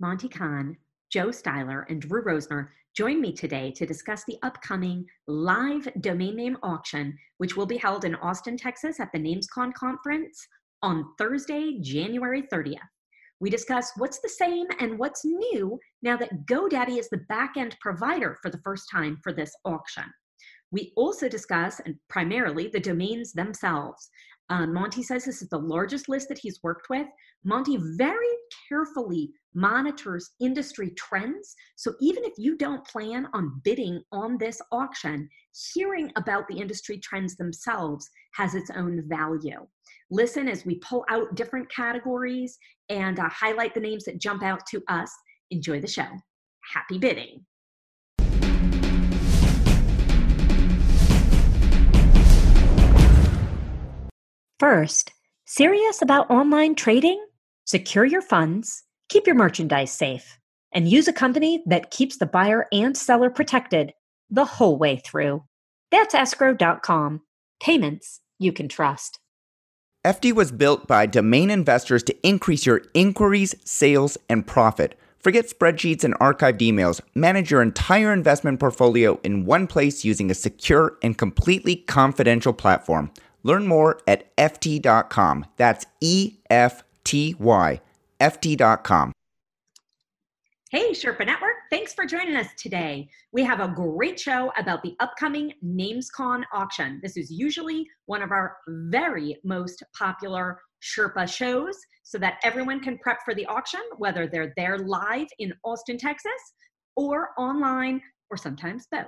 Monte Cahn, Joe Styler, and Drew Rosner join me today to discuss the upcoming live domain name auction, which will be held in Austin, Texas at the NamesCon conference on Thursday, January 30th. We discuss what's the same and what's new now that GoDaddy is the back-end provider for the first time for this auction. We also discuss, and primarily, the domains themselves. Uh, Monte says this is the largest list that he's worked with. Monte very carefully monitors industry trends. So even if you don't plan on bidding on this auction, hearing about the industry trends themselves has its own value. Listen as we pull out different categories and uh, highlight the names that jump out to us. Enjoy the show. Happy bidding. First, serious about online trading? Secure your funds, keep your merchandise safe, and use a company that keeps the buyer and seller protected the whole way through. That's escrow.com. Payments you can trust. Efty was built by domain investors to increase your inquiries, sales, and profit. Forget spreadsheets and archived emails. Manage your entire investment portfolio in one place using a secure and completely confidential platform. Learn more at Efty.com. That's E F T Y, Efty.com. Hey, Sherpa Network. Thanks for joining us today. We have a great show about the upcoming NamesCon auction. This is usually one of our very most popular Sherpa shows so that everyone can prep for the auction, whether they're there live in Austin, Texas, or online, or sometimes both.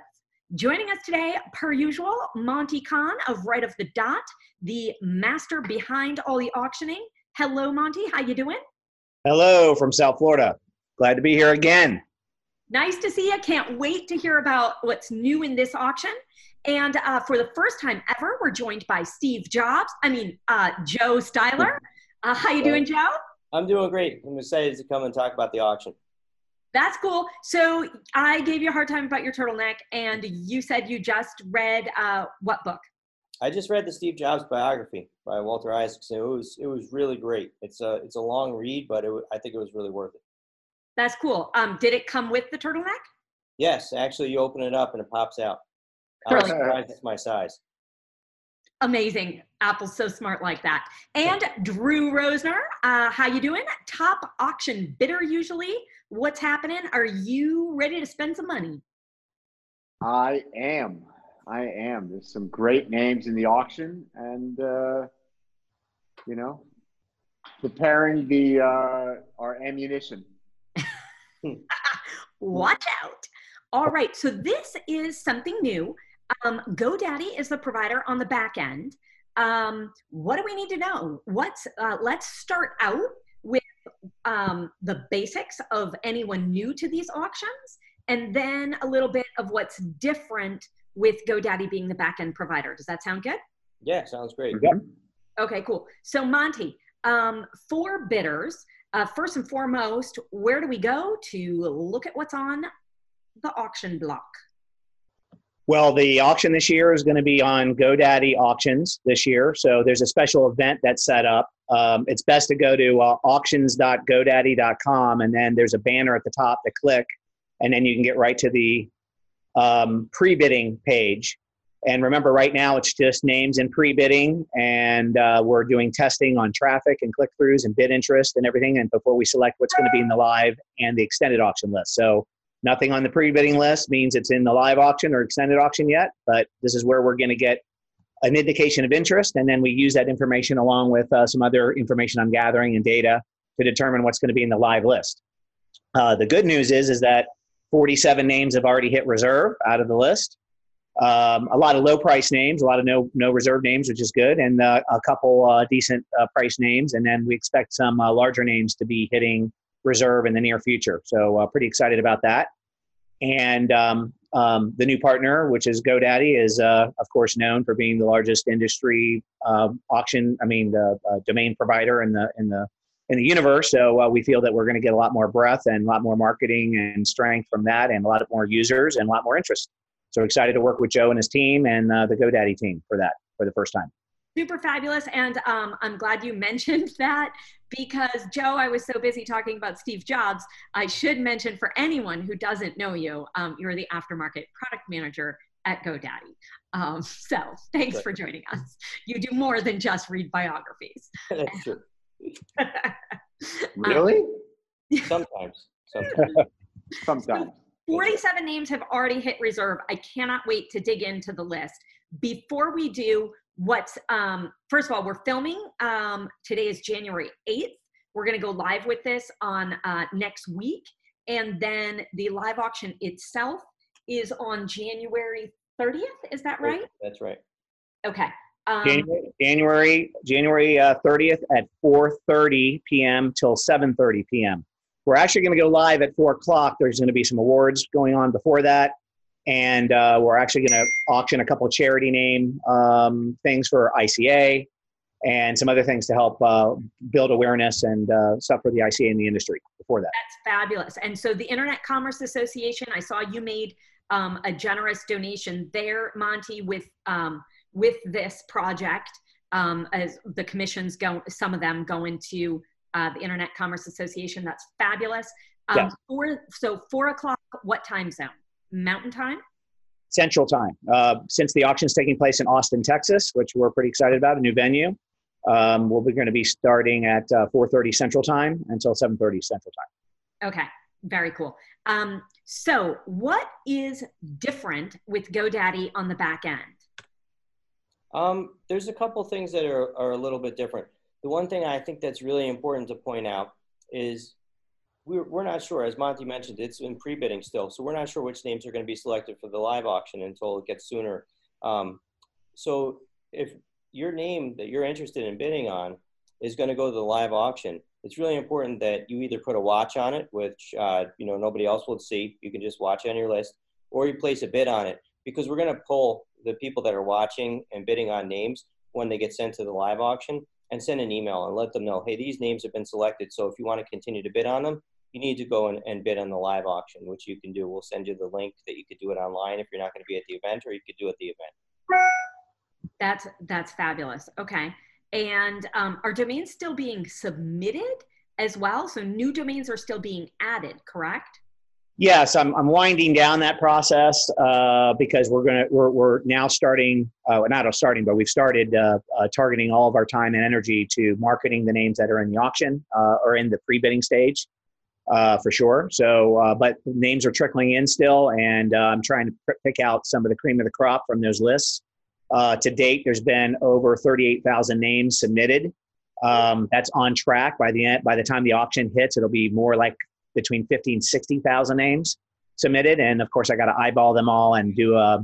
Joining us today, per usual, Monte Cahn of Right of the Dot, the master behind all the auctioning. Hello, Monte. How you doing? Hello from South Florida. Glad to be here again. Nice to see you. Can't wait to hear about what's new in this auction. And uh, for the first time ever, we're joined by Steve Jobs. I mean, uh, Joe Styler. Uh, how you doing, Joe? I'm doing great. I'm excited to come and talk about the auction. That's cool. So I gave you a hard time about your turtleneck, and you said you just read uh, what book? I just read the Steve Jobs biography by Walter Isaacson. It was it was really great. It's a it's a long read, but it, I think it was really worth it. That's cool. Um, did it come with the turtleneck? Yes, actually, you open it up and it pops out. I was surprised it's my size. Amazing. Apple's so smart like that. And Drew Rosner, uh, how you doing? Top auction bidder usually. What's happening? Are you ready to spend some money? I am. I am. There's some great names in the auction, and uh, you know, preparing the uh, our ammunition. Watch out. All right, so this is something new. Um, GoDaddy is the provider on the back end. Um, what do we need to know? What's uh, let's start out with um, the basics of anyone new to these auctions, and then a little bit of what's different with GoDaddy being the backend provider. Does that sound good? Yeah, sounds great. Okay, cool. So Monte, um, for bidders, uh, first and foremost, where do we go to look at what's on the auction block? Well, the auction this year is going to be on GoDaddy auctions this year. So there's a special event that's set up. Um, it's best to go to uh, auctions.godaddy.com and then there's a banner at the top to click, and then you can get right to the um, pre bidding page. And remember, right now it's just names and pre bidding, and uh, we're doing testing on traffic and click throughs and bid interest and everything. And before we select what's going to be in the live and the extended auction list. So nothing on the pre bidding list means it's in the live auction or extended auction yet, but this is where we're going to get an indication of interest. And then we use that information along with uh, some other information I'm gathering and data to determine what's going to be in the live list. Uh, the good news is, is that 47 names have already hit reserve out of the list. Um, a lot of low price names, a lot of no no reserve names, which is good, and uh, a couple uh, decent uh, price names, and then we expect some uh, larger names to be hitting reserve in the near future. So uh, pretty excited about that. And um, um, the new partner, which is GoDaddy, is uh, of course known for being the largest industry auction, I mean the domain provider in the in the in the universe. So uh, we feel that we're going to get a lot more breadth and a lot more marketing and strength from that, and a lot more users and a lot more interest. So excited to work with Joe and his team and uh, the GoDaddy team for that for the first time. super fabulous. And um, I'm glad you mentioned that because, Joe, I was so busy talking about Steve Jobs. I should mention for anyone who doesn't know you, um, you're the aftermarket product manager at GoDaddy. Um, so thanks right. for joining us. You do more than just read biographies. That's true. really? Um, sometimes. Sometimes. sometimes. 47 names have already hit reserve. I cannot wait to dig into the list. Before we do, what's um, first of all, we're filming. Um, today is January 8th. We're going to go live with this on uh, next week. And then the live auction itself is on January 30th. Is that right? That's right. Okay. Um, January January, January uh, 30th at 4:30 p.m. till 7:30 p.m. We're actually going to go live at four o'clock. There's going to be some awards going on before that, and uh, we're actually going to auction a couple of charity name um, things for ICA and some other things to help uh, build awareness and uh, stuff for the ICA in the industry before that. That's fabulous. And so the Internet Commerce Association, I saw you made um, a generous donation there, Monte, with um, with this project. Um, as the commissions go, some of them go into uh, the Internet Commerce Association. That's fabulous. Um, yes. four, so four o'clock, what time zone? Mountain time? Central time. Uh, since the auction is taking place in Austin, Texas, which we're pretty excited about, a new venue, um, we're going to be starting at uh, 4.30 Central time until 7.30 Central time. Okay, very cool. Um, so what is different with GoDaddy on the back end? Um, there's a couple things that are, are a little bit different the one thing I think that's really important to point out is we're, we're not sure, as Monte mentioned, it's in pre-bidding still. So we're not sure which names are going to be selected for the live auction until it gets sooner. Um, so if your name that you're interested in bidding on is going to go to the live auction, it's really important that you either put a watch on it, which uh, you know nobody else will see. You can just watch on your list, or you place a bid on it because we're going to pull the people that are watching and bidding on names when they get sent to the live auction and send an email and let them know, hey, these names have been selected. So if you want to continue to bid on them, you need to go and, and bid on the live auction, which you can do. We'll send you the link that you could do it online if you're not going to be at the event, or you could do it at the event. That's that's fabulous. Okay, and um, are domains still being submitted as well? So new domains are still being added, correct? Yes, I'm, I'm winding down that process uh, because we're gonna we're, we're now starting uh, not starting but we've started uh, uh, targeting all of our time and energy to marketing the names that are in the auction uh, or in the pre-bidding stage uh, for sure. So, but names are trickling in still, and I'm trying to pick out some of the cream of the crop from those lists. to date, there's been over 38,000 names submitted. Um, that's on track. By the end, by the time the auction hits, it'll be more like between 50 and 60,000 names submitted. And of course, I got to eyeball them all and do a,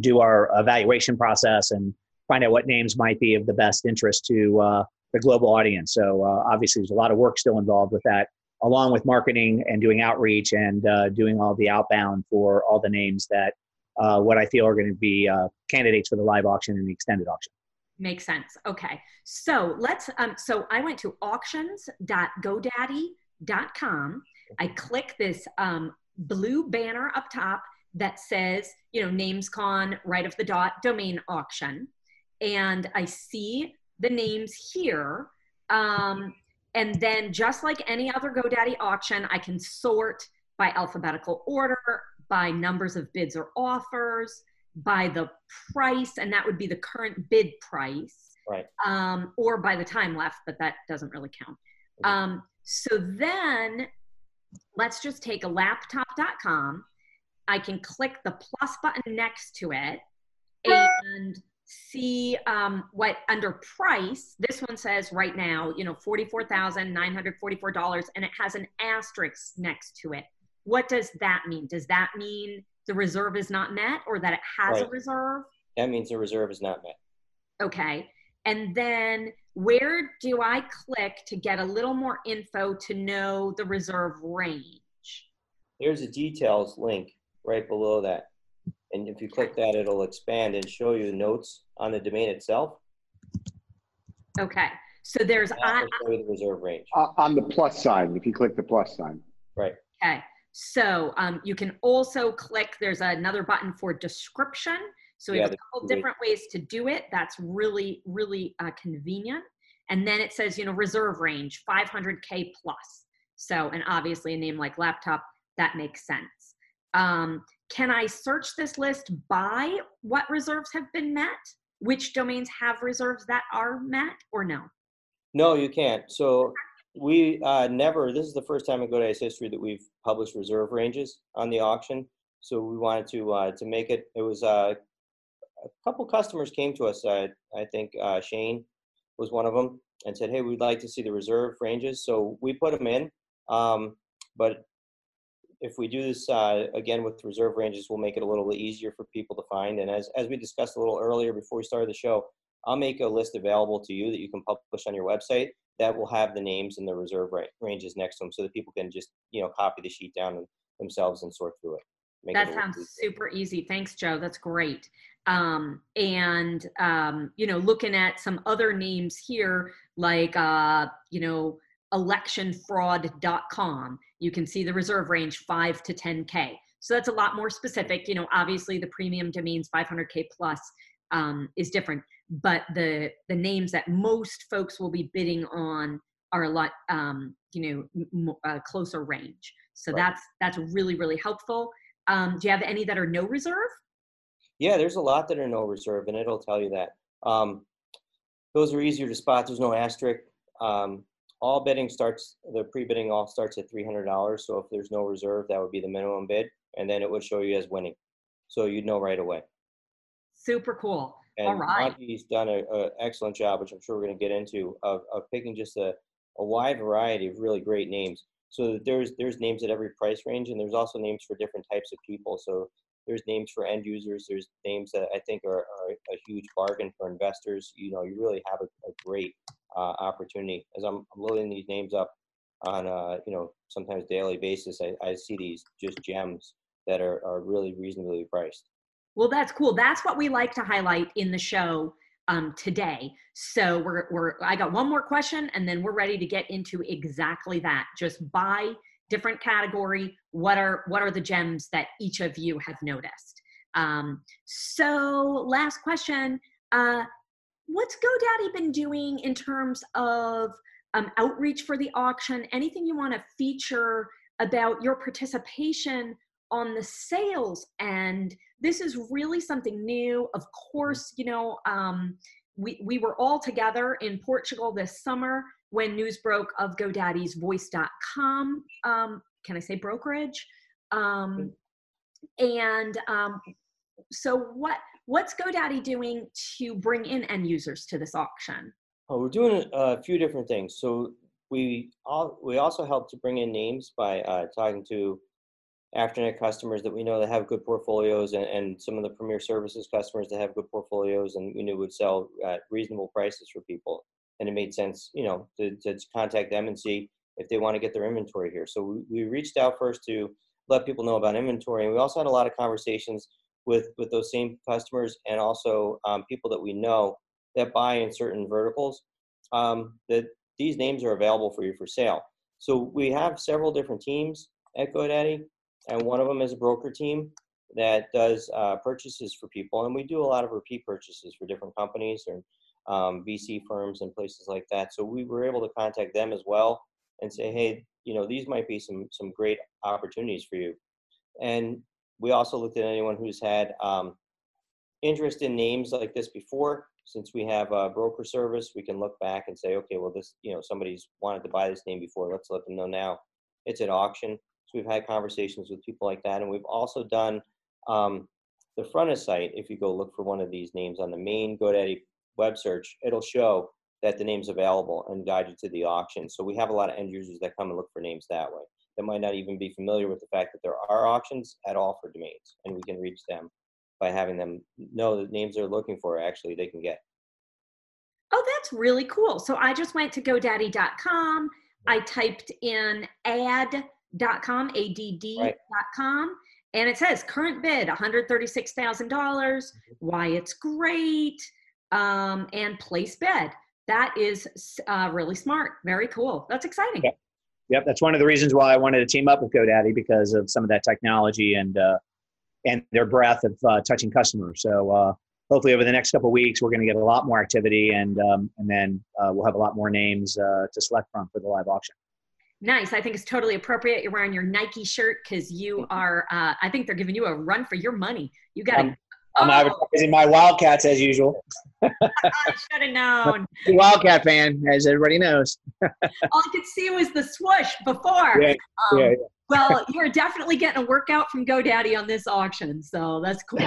do our evaluation process and find out what names might be of the best interest to uh, the global audience. So uh, obviously, there's a lot of work still involved with that, along with marketing and doing outreach and uh, doing all the outbound for all the names that uh, what I feel are going to be uh, candidates for the live auction and the extended auction. Makes sense. Okay, so let's. Um, so I went to auctions.godaddy com. I click this um, blue banner up top that says, you know, NamesCon, right of the dot, domain auction. And I see the names here. Um, and then just like any other GoDaddy auction, I can sort by alphabetical order, by numbers of bids or offers, by the price, and that would be the current bid price. Right. Um, or by the time left, but that doesn't really count. Um, so then let's just take a laptop.com. I can click the plus button next to it and see um, what under price, this one says right now, you know, $44,944 and it has an asterisk next to it. What does that mean? Does that mean the reserve is not met or that it has right. a reserve? That means the reserve is not met. Okay. And then where do I click to get a little more info to know the reserve range? There's a details link right below that. And if you click that, it'll expand and show you the notes on the domain itself. Okay. So there's I, the reserve range. Uh, on the plus sign, if you click the plus sign. Right. Okay. So um, you can also click, there's another button for description. So we Yeah, have a couple different ways to do it. That's really, really uh, convenient. And then it says, you know, reserve range 500K plus. So, and obviously a name like laptop, that makes sense. Um, can I search this list by what reserves have been met? Which domains have reserves that are met or no? No, you can't. So we uh, never, this is the first time in GoDaddy's history that we've published reserve ranges on the auction. So we wanted to uh, to make it, it was uh, a couple customers came to us, uh, I think uh, Shane was one of them, and said, hey, we'd like to see the reserve ranges. So we put them in. Um, but if we do this uh, again with reserve ranges, we'll make it a little bit easier for people to find. And as, as we discussed a little earlier before we started the show, I'll make a list available to you that you can publish on your website that will have the names and the reserve ranges next to them so that people can just, you know, copy the sheet down themselves and sort through it. Make That little sounds super easy. Thanks, Joe. That's great. Um, and um, you know, looking at some other names here, like uh, you know, electionfraud.com, you can see the reserve range five to 10k. So that's a lot more specific. You know, obviously the premium domains 500k plus um, is different, but the the names that most folks will be bidding on are a lot, um, you know, m- uh, closer range. So Right. that's that's really really helpful. Um, do you have any that are no reserve? Yeah, there's a lot that are no reserve, and it'll tell you that. Um, those are easier to spot. There's no asterisk. Um, all bidding starts, the pre-bidding all starts at $300. So if there's no reserve, that would be the minimum bid, and then it would show you as winning. So you'd know right away. Super cool. And All right. Monte's done an excellent job, which I'm sure we're going to get into, of, of picking just a, a wide variety of really great names. So there's there's names at every price range, and there's also names for different types of people. So there's names for end users. There's names that I think are, are a huge bargain for investors. You know, you really have a, a great uh, opportunity. As I'm, I'm loading these names up on a you know sometimes daily basis, I, I see these just gems that are, are really reasonably priced. Well, that's cool. That's what we like to highlight in the show um, today. So we're we're I got one more question, and then we're ready to get into exactly that. Just by different category, what are what are the gems that each of you have noticed? Um, so last question. Uh, what's GoDaddy been doing in terms of um, outreach for the auction? Anything you want to feature about your participation on the sales end? This is really something new. Of course, you know, um, we, we were all together in Portugal this summer when news broke of GoDaddy's voice.com. Um, can I say brokerage? Um, and um, so what what's GoDaddy doing to bring in end users to this auction? Oh, we're doing a few different things. So we all we also help to bring in names by uh, talking to Afternic customers that we know that have good portfolios and, and some of the premier services customers that have good portfolios and we knew would sell at reasonable prices for people. And it made sense, you know, to, to contact them and see if they want to get their inventory here. So we, we reached out first to let people know about inventory. And we also had a lot of conversations with, with those same customers and also um, people that we know that buy in certain verticals um, that these names are available for you for sale. So we have several different teams at GoDaddy, and one of them is a broker team that does uh, purchases for people, and we do a lot of repeat purchases for different companies and um, VC firms and places like that. So we were able to contact them as well and say, hey, you know, these might be some some great opportunities for you. And we also looked at anyone who's had um, interest in names like this before. Since we have a broker service, we can look back and say, okay, well, this, you know, somebody's wanted to buy this name before. Let's let them know now. It's at auction. So we've had conversations with people like that, and we've also done um, the front of site. If you go look for one of these names on the main GoDaddy web search, it'll show that the name's available and guide you to the auction. So we have a lot of end users that come and look for names that way. That might not even be familiar with the fact that there are auctions at all for domains, and we can reach them by having them know the names they're looking for. Actually, they can get. Oh, that's really cool. So I just went to GoDaddy.com. I typed in add.com, A-D-D.com, and it says current bid, $136,000, why it's great, um, and place bid. That is uh, really smart. Very cool. That's exciting. Yeah. Yep, that's one of the reasons why I wanted to team up with GoDaddy because of some of that technology and uh, and their breadth of uh, touching customers. So uh, hopefully over the next couple of weeks, we're going to get a lot more activity, and um, and then uh, we'll have a lot more names uh, to select from for the live auction. Nice. I think it's totally appropriate. You're wearing your Nike shirt because you are. Uh, I think they're giving you a run for your money. You got. Um, I'm oh. advertising my Wildcats as usual. I should have known. Wildcat fan, as everybody knows. All I could see was the swoosh before. Yeah, um, yeah, yeah. well, you're definitely getting a workout from GoDaddy on this auction, so that's cool.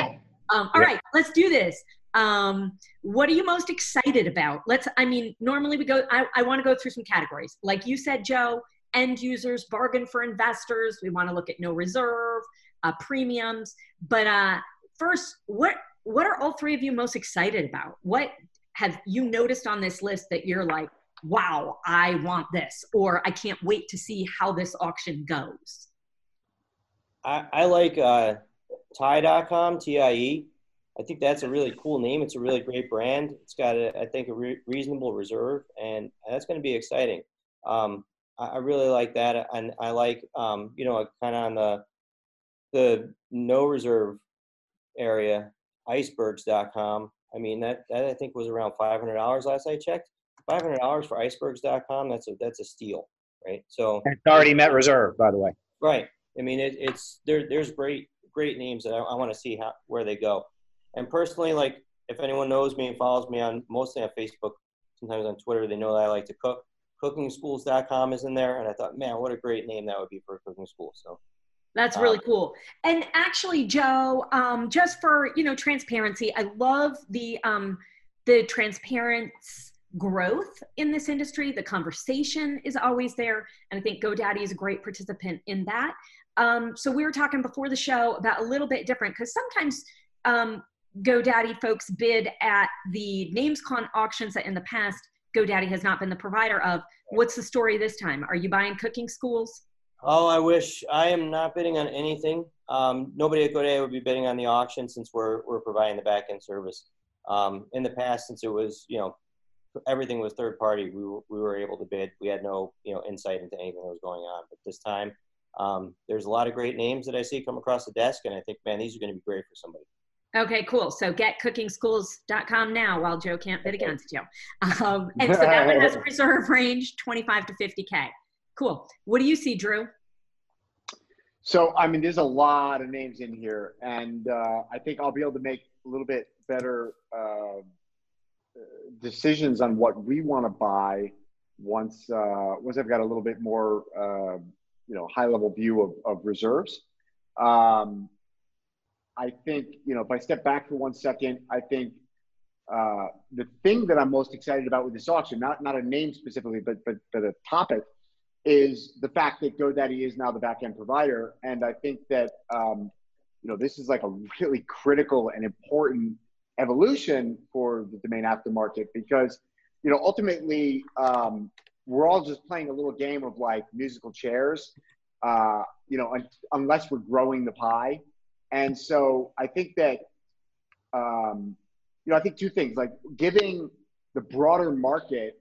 Um, all yeah. right, let's do this. Um, what are you most excited about? Let's. I mean, normally we go. I, I want to go through some categories, like you said, Joe. End users, bargain for investors. We want to look at no reserve, uh, premiums, but uh, first, what what are all three of you most excited about? What have you noticed on this list that you're like, wow, I want this, or I can't wait to see how this auction goes? I, I like uh, tie.com, T-I-E. I think that's a really cool name. It's a really great brand. It's got, a, I think, a re- reasonable reserve, and that's going to be exciting. Um, I, really like that, and I like, um, you know, kind of on the the no reserve area, icebergs.com. I mean, that, that I think was around $500 last I checked. $500 for icebergs.com, that's a, that's a steal, right? So it's already met reserve, by the way. Right. I mean, it, it's there. There's great, great names that I, I want to see how where they go. And personally, like if anyone knows me and follows me on mostly on Facebook, sometimes on Twitter, they know that I like to cook. CookingSchools.com is in there, and I thought, man, what a great name that would be for a cooking school. So that's really cool. And actually, Joe, um, just for you know transparency, I love the um, the transparent growth in this industry. The conversation is always there, and I think GoDaddy is a great participant in that. Um, so we were talking before the show about a little bit different because sometimes um, GoDaddy folks bid at the NamesCon auctions that in the past GoDaddy has not been the provider of. What's the story this time? Are you buying cooking schools? Oh, I wish I am not bidding on anything. Um, nobody at GoDaddy would be bidding on the auction since we're we're providing the back end service. Um, in the past, since it was you know everything was third party, we were, we were able to bid. We had no you know insight into anything that was going on. But this time, um, there's a lot of great names that I see come across the desk, and I think man, these are going to be great for somebody. Okay, cool. So get cookingschools.com now while Joe can't bid against you. Um, and so that one has a reserve range 25 to 50K. Cool. What do you see, Drew? So, I mean, there's a lot of names in here, and uh, I think I'll be able to make a little bit better uh, decisions on what we want to buy once uh, once I've got a little bit more, uh, you know, high level view of, of reserves. Um, I think, you know, if I step back for one second, I think uh, the thing that I'm most excited about with this auction, not not a name specifically, but but but a topic, is the fact that GoDaddy is now the backend provider. And I think that, um, you know, this is like a really critical and important evolution for the domain aftermarket because, you know, ultimately, um, we're all just playing a little game of like musical chairs, uh, you know, un- unless we're growing the pie. And so I think that, um, you know, I think two things like giving the broader market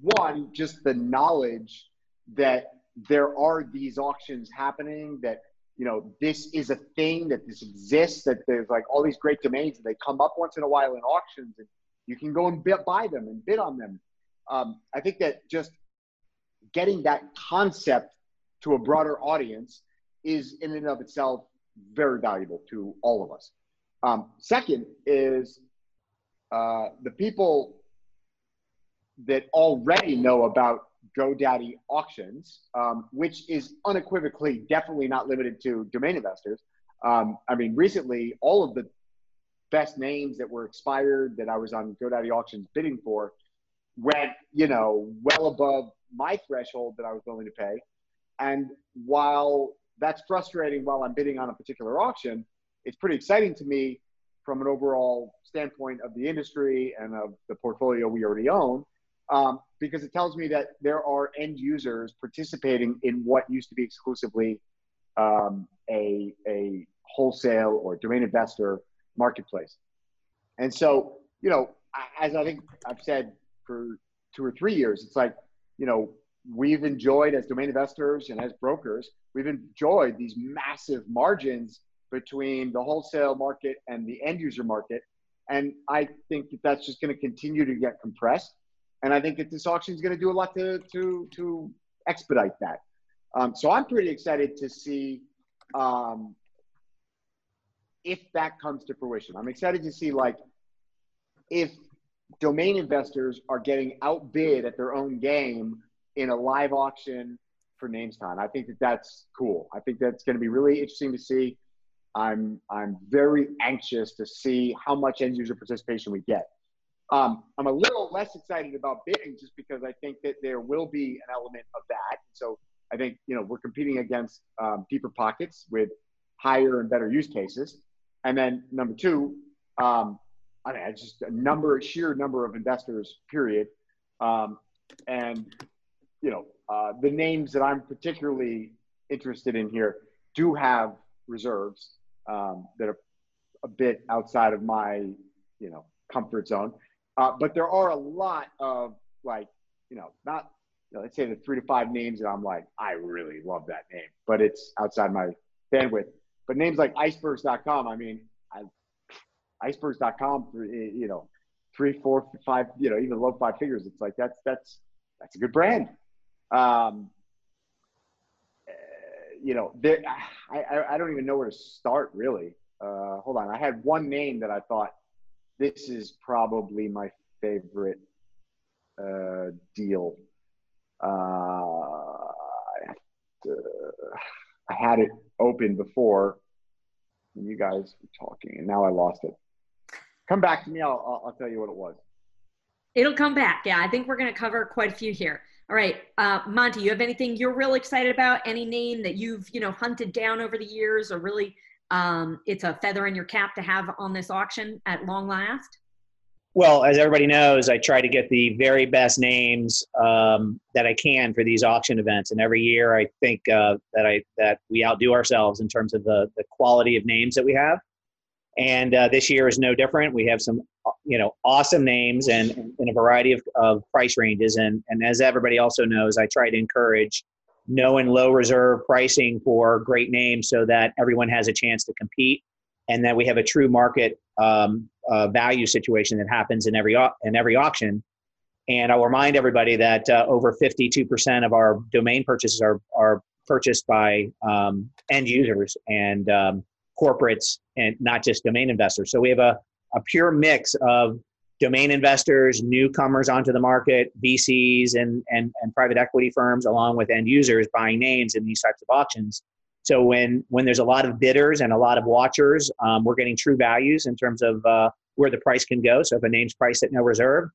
one, just the knowledge that there are these auctions happening, that, you know, this is a thing, that this exists, that there's like all these great domains and they come up once in a while in auctions and you can go and buy them and bid on them. Um, I think that just getting that concept to a broader audience is in and of itself very valuable to all of us. Um, second is uh, the people that already know about GoDaddy auctions, um, which is unequivocally definitely not limited to domain investors. Um, I mean, recently, all of the best names that were expired that I was on GoDaddy auctions bidding for went, you know, well above my threshold that I was willing to pay. And while that's frustrating while I'm bidding on a particular auction, it's pretty exciting to me from an overall standpoint of the industry and of the portfolio we already own um, because it tells me that there are end users participating in what used to be exclusively um, a, a wholesale or domain investor marketplace. And so, you know, as I think I've said for two or three years, it's like, you know, we've enjoyed as domain investors and as brokers, we've enjoyed these massive margins between the wholesale market and the end user market. And I think that that's just going to continue to get compressed. And I think that this auction is going to do a lot to, to, to expedite that. Um, so I'm pretty excited to see um, if that comes to fruition. I'm excited to see like if domain investors are getting outbid at their own game in a live auction for NamesCon. I think that that's cool. I think that's going to be really interesting to see. I'm I'm very anxious to see how much end user participation we get. Um, I'm a little less excited about bidding just because I think that there will be an element of that. So I think you know we're competing against um, deeper pockets with higher and better use cases. And then number two, um, I mean, just a number, sheer number of investors, period. Um, and you know, uh, the names that I'm particularly interested in here do have reserves um, that are a bit outside of my, you know, comfort zone. Uh, but there are a lot of like, you know, not, you know, let's say the three to five names that I'm like, I really love that name, but it's outside my bandwidth. But names like icebergs.com, I mean, I, icebergs.com, you know, three, four, five, you know, even low five figures. It's like, that's, that's, that's a good brand. Um, uh, you know, there, I, I don't even know where to start really. Uh, hold on. I had one name that I thought this is probably my favorite uh, deal. Uh, I, had it open before you guys were talking, and now I lost it. Come back to me. I'll, I'll tell you what it was. It'll come back. Yeah, I think we're going to cover quite a few here. All right, uh, Monte, you have anything you're real excited about? Any name that you've you know hunted down over the years, or really um, it's a feather in your cap to have on this auction at long last? Well, as everybody knows, I try to get the very best names um, that I can for these auction events, and every year I think uh, that I that we outdo ourselves in terms of the the quality of names that we have. And uh, this year is no different. We have some you know awesome names and in a variety of, of price ranges. And and as everybody also knows i try to encourage no and low reserve pricing for great names so that everyone has a chance to compete and that we have a true market um, uh, value situation that happens in every in every auction. And i'll remind everybody that uh, over 52% of our domain purchases are are purchased by um, end users. And um, corporates and not just domain investors so we have a a pure mix of domain investors, newcomers onto the market, VCs, and, and, and private equity firms, along with end users buying names in these types of auctions. So when when there's a lot of bidders and a lot of watchers, um, we're getting true values in terms of uh, where the price can go. So if a name's priced at no reserve,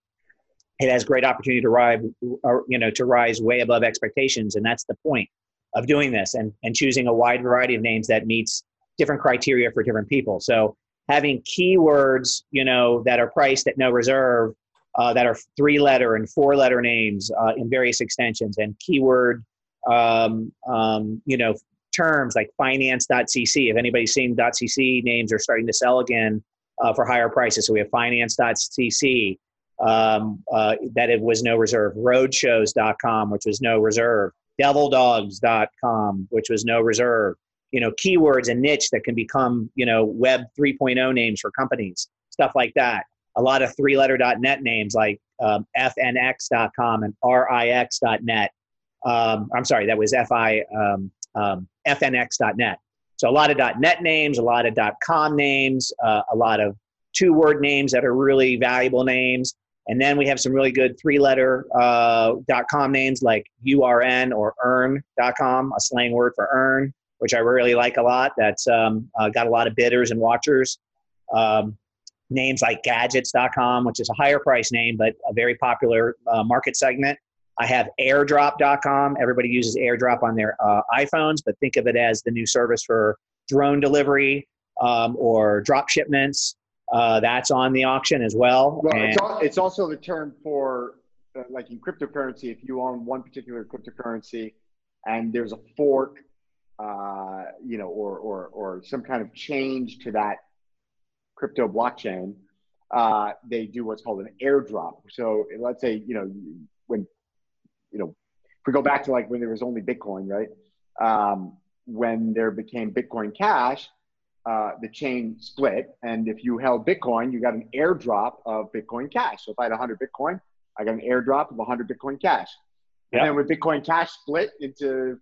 it has great opportunity to rise, you know, to rise way above expectations, and that's the point of doing this and and choosing a wide variety of names that meets different criteria for different people. So having keywords, you know, that are priced at no reserve, uh, that are three letter and four letter names uh, in various extensions, and keyword, um, um, you know, terms like finance.cc. If anybody's seen .cc names are starting to sell again uh, for higher prices, so we have finance.cc. Um, uh, that it was no reserve. Roadshows.com, which was no reserve. DevilDogs.com, which was no reserve you know keywords and niche that can become you know web 3.0 names for companies stuff like that. A lot of three letter dot net names like um, fnx.com and rix.net um, i'm sorry that was fi um, um, fnx.net so a lot of dot net names a lot of dot com names uh, a lot of two word names that are really valuable names. And then we have some really good three letter uh, com names like urn or earn.com a slang word for earn which I really like a lot. That's um, uh, got a lot of bidders and watchers. Um, names like gadgets.com, which is a higher price name, but a very popular uh, market segment. I have airdrop.com. Everybody uses airdrop on their uh, iPhones, but think of it as the new service for drone delivery um, or drop shipments. Uh, that's on the auction as well. Well, and, it's, all, it's, also the term for, uh, like in cryptocurrency, if you own one particular cryptocurrency and there's a fork uh, you know, or, or, or some kind of change to that crypto blockchain, uh, they do what's called an airdrop. So let's say, you know, when, you know, if we go back to like when there was only Bitcoin, right? Um, when there became Bitcoin Cash, uh, the chain split, and if you held Bitcoin, you got an airdrop of Bitcoin Cash. So if I had 100 Bitcoin, I got an airdrop of 100 Bitcoin Cash. And then when Bitcoin Cash split into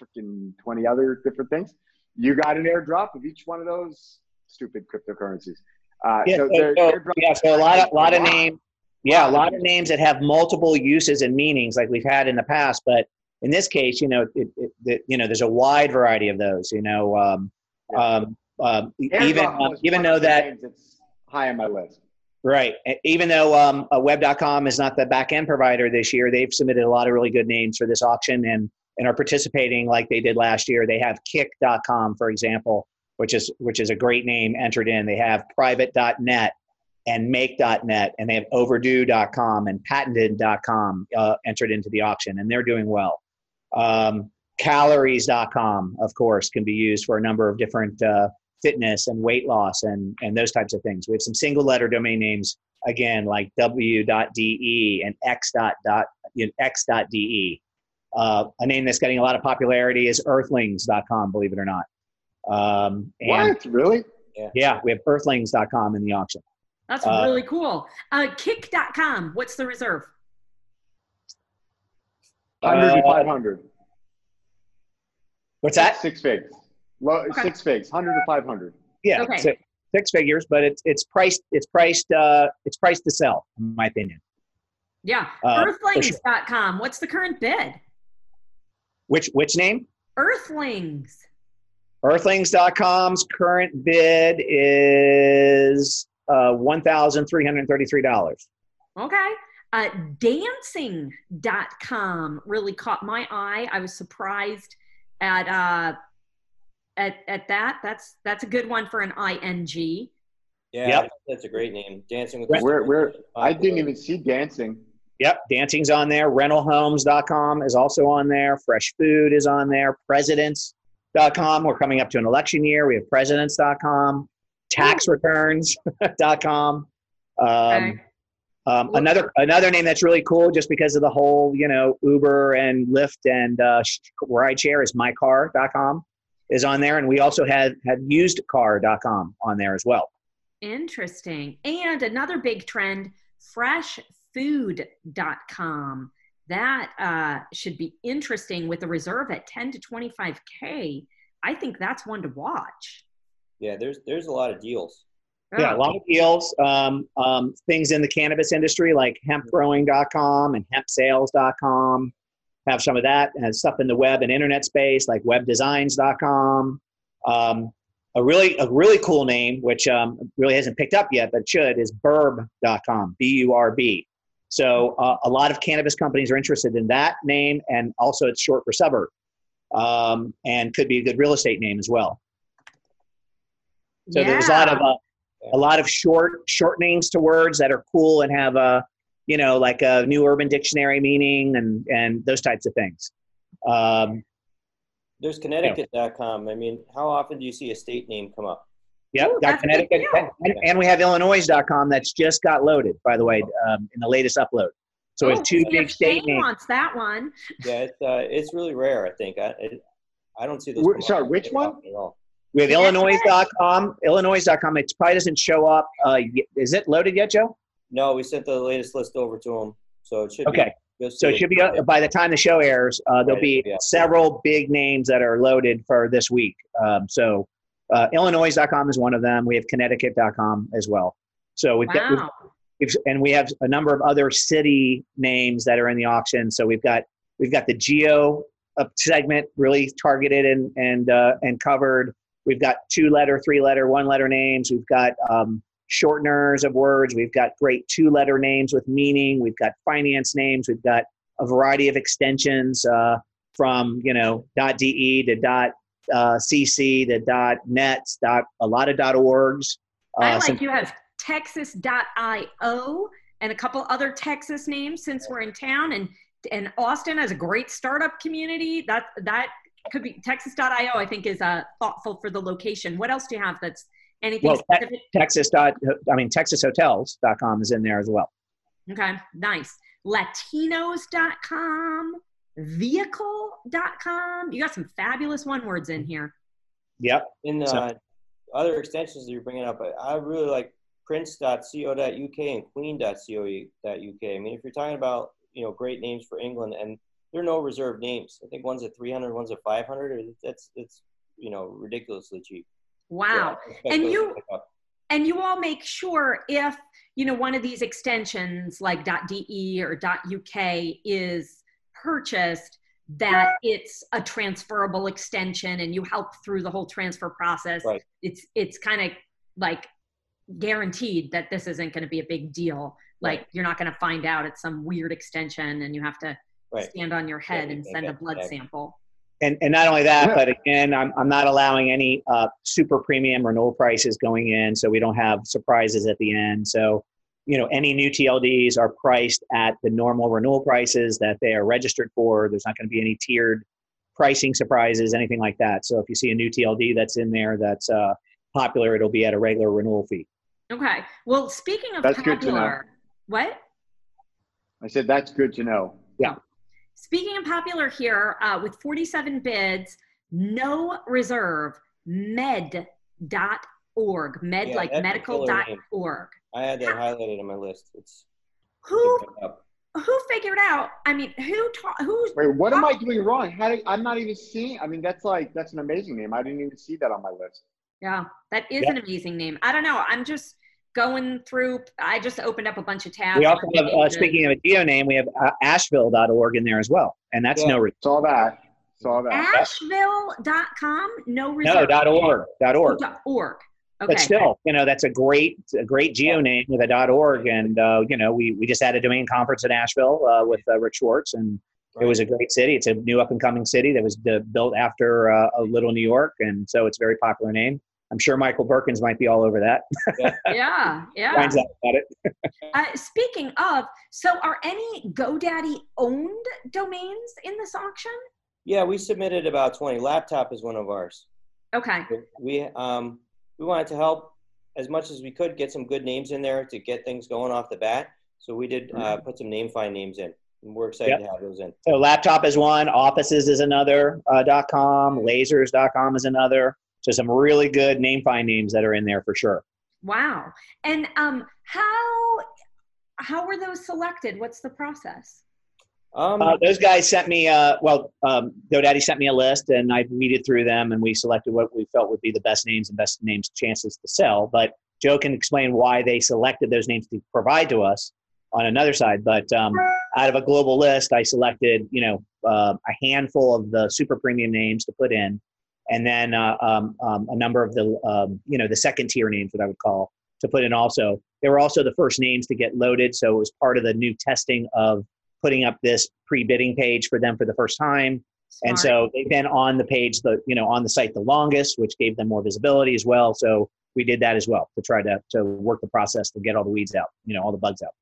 freaking 20 other different things, you got an airdrop of each one of those stupid cryptocurrencies. Uh, Yeah, so so, so- yeah, so a lot of lot of names. Yeah, a lot of names that have multiple uses and meanings, like we've had in the past. But in this case, you know, it, it, it, you know, there's a wide variety of those. You know, um, um, um, even uh, even though that that's high on my list. Right. Even though um, uh, Web.com is not the back end provider this year, they've submitted a lot of really good names for this auction and, and are participating like they did last year. They have Kick.com, for example, which is which is a great name entered in. They have Private.net and Make.net, and they have Overdue.com and Patented.com uh, entered into the auction, and they're doing well. Um, calories.com, of course, can be used for a number of different uh, fitness and weight loss and, and those types of things. We have some single letter domain names, again, like w.de and x.de. Uh, a name that's getting a lot of popularity is earthlings.com, believe it or not. Um, and What? Really? yeah, we have earthlings.com in the auction. That's Uh, really cool. Uh, kick.com. What's the reserve? 100 to Uh, 500. What's that? Six figs. Low, Okay. Six figs. 100 to 500. Yeah, Okay. six, six figures, but it's it's priced it's priced uh, it's priced to sell, in my opinion. Yeah. Uh, for sure. Earthlings.com. What's the current bid? Which which name? Earthlings. Earthlings.com's current bid is uh, one thousand three hundred thirty-three dollars. Okay. Uh, dancing.com really caught my eye. I was surprised at uh, at at that. That's that's a good one for an ing. Yeah, Yep. That's a great name. Dancing with the Where, Stars where, is I didn't even see dancing. Yep, dancing's on there. Rentalhomes.com is also on there. Fresh Food is on there. Presidents.com. We're coming up to an election year. We have presidents.com. Taxreturns.com. Um, Okay. Um, another another name that's really cool, just because of the whole you know Uber and Lyft and uh, sh- rideshare, is mycar.com is on there, and we also had had usedcar.com on there as well. Interesting. And another big trend, freshfood.com. That uh, should be interesting with a reserve at 10 to 25K. I think that's one to watch. Yeah, there's there's a lot of deals. Yeah, a lot of deals. Um, um, things in the cannabis industry like hempgrowing.com and hempsales.com have some of that, and stuff in the web and internet space like webdesigns.com. Um, a really a really cool name, which um, really hasn't picked up yet, but should, is burb.com, B U R B. So uh, a lot of cannabis companies are interested in that name, and also it's short for suburb, um, and could be a good real estate name as well. So there's a lot of uh, a lot of short short names to words that are cool and have a you know like a new urban dictionary meaning and and those types of things. Um, There's Connecticut.com. I mean, how often do you see a state name come up? Yep, Ooh, got that's a big Connecticut, and, and we have Illinois.com that's just got loaded, by the way, um, in the latest upload. So we Oh, have two big if state Shane names. wants that one. Yeah, it's uh, it's really rare. I think I it, I don't see those. Wh- come sorry, which one? often At all. We have Yeah. Illinois.com. Illinois.com. It probably doesn't show up. Uh, is it loaded yet, Joe? No, we sent the latest list over to them, so it should Okay. Be, you'll So it should be uh, by the time the show airs. Uh, there'll Right, be yeah. several big names that are loaded for this week. Um, so uh, Illinois.com is one of them. We have Connecticut.com as well. So we've got, we've, we've, and we have a number of other city names that are in the auction. So we've got we've got the geo uh, segment really targeted and and uh, and covered. We've got two letter, three letter, one letter names. We've got um, shorteners of words. We've got great two letter names with meaning. We've got finance names. We've got a variety of extensions uh, from you know .de to dot uh, .cc the dot .net, dot a lot of dot .orgs. I Uh, like some- you have texas.io and a couple other Texas names since we're in town and and Austin has a great startup community. That that could be texas.io I think is uh, thoughtful for the location. What else do you have that's anything Well, specific? Texas dot I mean TexasHotels.com is in there as well. Okay, nice. Latinos.com. vehicle.com. You got some fabulous one words in here. Yep. In uh, So- other extensions that you're bringing up, I, I really like prince.co.uk and queen.co.uk. I mean, if you're talking about, you know, great names for England and there are no reserved names. I think one's at 300, one's at 500. That's, it's, you know, ridiculously cheap. Wow. So I expect And you- and you all make sure if you know one of these extensions like .de or .uk is purchased that it's a transferable extension and you help through the whole transfer process Right. it's it's kind of like guaranteed that this isn't going to be a big deal like Right. you're not going to find out it's some weird extension and you have to Right. stand on your head Yeah, and yeah, send a blood exactly. sample And, and not only that, Yeah. but again, I'm, I'm not allowing any uh, super premium renewal prices going in, so we don't have surprises at the end. So, you know, any new TLDs are priced at the normal renewal prices that they are registered for. There's not going to be any tiered pricing surprises, anything like that. So if you see a new TLD that's in there that's uh, popular, it'll be at a regular renewal fee. okay well speaking of That's good to know. popular what I said that's good to know. Yeah. Speaking of popular here, uh, with 47 bids, no reserve, med.org, med Yeah, like that's a medical dot org. I had that highlighted on my list. It's Who who figured out? I mean, who taught? Who's Wait, what am I doing wrong? How do, I'm not even seeing. I mean, that's like that's an amazing name. I didn't even see that on my list. yeah, that is Yeah. an amazing name. I don't know. I'm just going through. I just opened up a bunch of tabs. We also have, uh, getting speaking of a geo name, we have uh, asheville.org in there as well. And that's Yeah. no, re- Saw that. Saw the- that. Asheville.com, no no, reserve. dot .org, dot Oh, .org. dot org. Okay. But still, you know, that's a great, a great geo name with a dot .org. And, uh, you know, we, we just had a domain conference in Asheville uh, with uh, Rick Schwartz and it was a great city. It's a new up and coming city that was built after uh, a little New York. And so it's a very popular name. I'm sure Michael Perkins might be all over that. yeah, yeah. Finds out about it. Uh, speaking of, so are any GoDaddy owned domains in this auction? Yeah, we submitted about 20. Laptop is one of ours. Okay. We um we wanted to help as much as we could get some good names in there to get things going off the bat. So we did uh, put some name find names in, and we're excited Yep. to have those in. So laptop is one, offices is another, uh, dot .com, lasers.com is another. So some really good name find names that are in there for sure. Wow. And um, how how were those selected? What's the process? Um, Uh, those guys sent me, uh, well, um, GoDaddy sent me a list and I weeded through them and we selected what we felt would be the best names and best names chances to sell. But Joe can explain why they selected those names to provide to us on another side. But um, out of a global list, I selected, you know, uh, a handful of the super premium names to put in, and then uh, um, um, a number of the, um, you know, the second tier names, what I would call, to put in also. They were also the first names to get loaded, so it was part of the new testing of putting up this pre-bidding page for them for the first time. And so they've been on the page, the you know, on the site the longest, which gave them more visibility as well. So we did that as well to try to to work the process to get all the weeds out, you know, all the bugs out.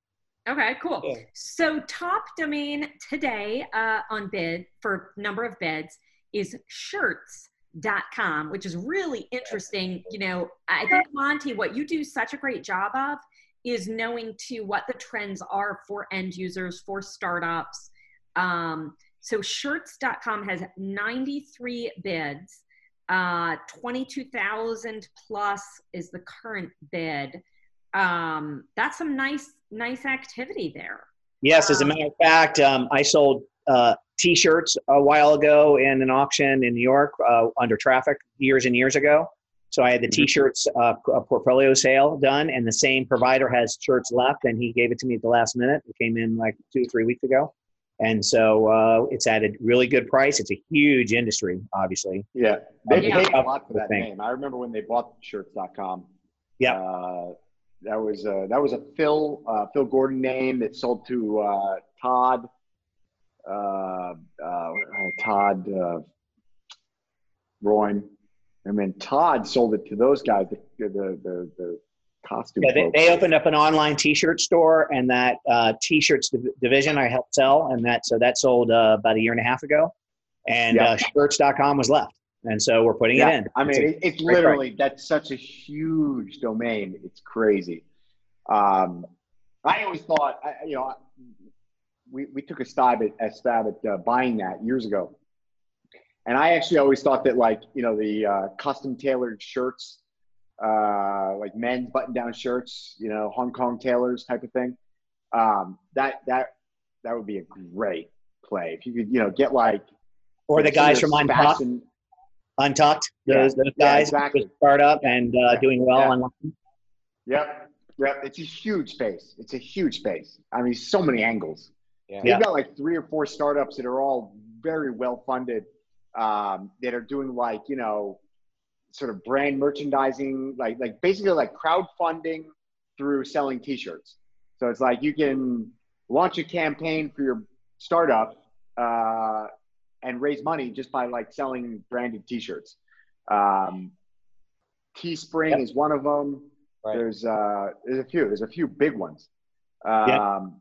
Okay, cool. Yeah. So top domain today uh, on bid for number of bids is shirts.com, which is really interesting. You know, I think Monte, what you do such a great job of is knowing to what the trends are for end users, for startups. Um, so shirts.com has 93 bids. Uh, 22,000 plus is the current bid. Um, that's some nice, nice activity there. Yes, as a Um, matter of fact, um, I sold uh, T-shirts a while ago in an auction in New York uh, under traffic years and years ago. So I had the Mhm. T-shirts uh, portfolio sale done, and the same provider has shirts left, and he gave it to me at the last minute. It came in like two, three weeks ago, and so uh, it's at a really good price. It's a huge industry, obviously. Yeah, they Yeah. paid a lot for that Thing. name. I remember when they bought shirts.com. Yeah. Uh, that was uh, that was a Phil uh, Phil Gordon name that sold to uh, Todd uh, uh, Todd uh, Royne, and then Todd sold it to those guys, the the the, the costume. Yeah, they, they opened up an online T-shirt store, and that uh, T-shirts div- division I helped sell, and that so that sold uh, about a year and a half ago, and Yeah. uh, shirts.com was left, and so we're putting Yeah, it in. I mean, It's it's literally that's such a huge domain. It's crazy. Um, I always thought, I, you know, we, we took a stab at a stab at uh, buying that years ago, and I actually always thought that like you know the uh, custom tailored shirts, uh, like men's button down shirts, you know Hong Kong tailors type of thing. Um, that that that would be a great play if you could you know get like or the guys from Untucked, fashion- Untucked, those those Yeah, guys exactly. just start up and uh, Yeah. doing well Yeah. online. Yep. Yep. It's a huge space. It's a huge space. I mean, so many angles. Yeah. They've got like three or four startups that are all very well funded um, that are doing like, you know, sort of brand merchandising, like, like basically like crowdfunding through selling t-shirts. So it's like you can launch a campaign for your startup uh, and raise money just by like selling branded t-shirts. Um, Teespring Yep. is one of them. Right. There's uh, there's a few. There's a few big ones. Um,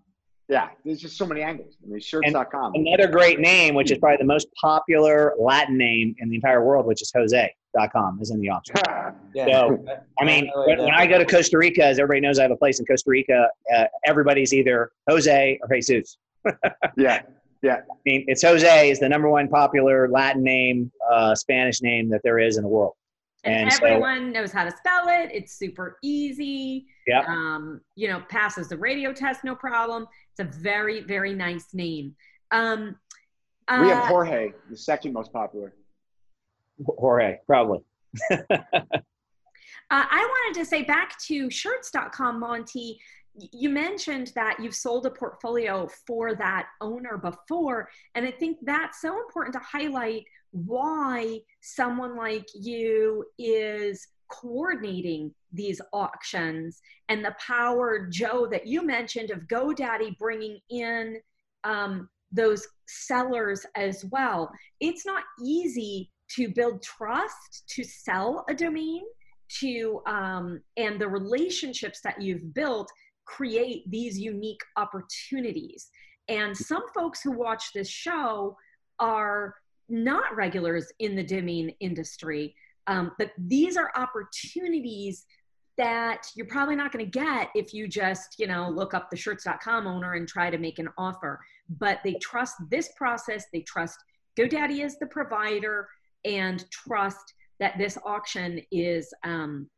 yeah. There's just so many angles. I mean, shirts.com. Another great name, which is probably the most popular Latin name in the entire world, which is Jose.com, is in the option. Yeah. So, I mean, when, when I go to Costa Rica, as everybody knows, I have a place in Costa Rica. Uh, everybody's either Jose or Jesus. yeah. Yeah. I mean, it's Jose is the number one popular Latin name, uh, Spanish name that there is in the world. And, And so- everyone knows how to spell it. It's super easy. Yep. Um, you know, passes the radio test, no problem. It's a very, very nice name. Um, we have uh, Jorge, the second most popular. Jorge, probably. Uh, I wanted to say back to shirts.com, Monte. You mentioned that you've sold a portfolio for that owner before. And I think that's so important to highlight why someone like you is coordinating these auctions and the power, Joe, that you mentioned of GoDaddy bringing in um, those sellers as well. It's not easy to build trust to sell a domain to um, and the relationships that you've built create these unique opportunities and some folks who watch this show are not regulars in the domain industry um, but these are opportunities that you're probably not going to get if you just you know look up the shirts.com owner and try to make an offer but they trust this process they trust godaddy as the provider and trust that this auction is um,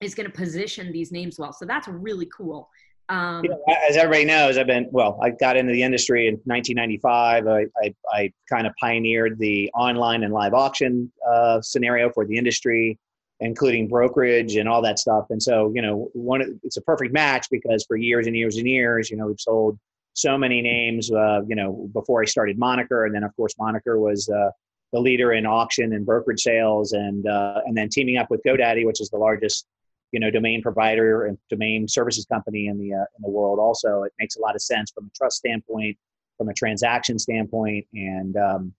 is going to position these names well. So that's really cool. Um, You know, as everybody knows, I've been well. I got into the industry in 1995. I, I, I kind of pioneered the online and live auction uh, scenario for the industry, including brokerage and all that stuff. And so, you know, one it's a perfect match because for years and years and years, you know, we've sold so many names. Uh, you know, before I started Moniker, and then of course Moniker was uh, the leader in auction and brokerage sales, and uh, and then teaming up with GoDaddy, which is the largest you know domain provider and domain services company in the uh, in the world also. It makes a lot of sense from a trust standpoint from a transaction standpoint and um,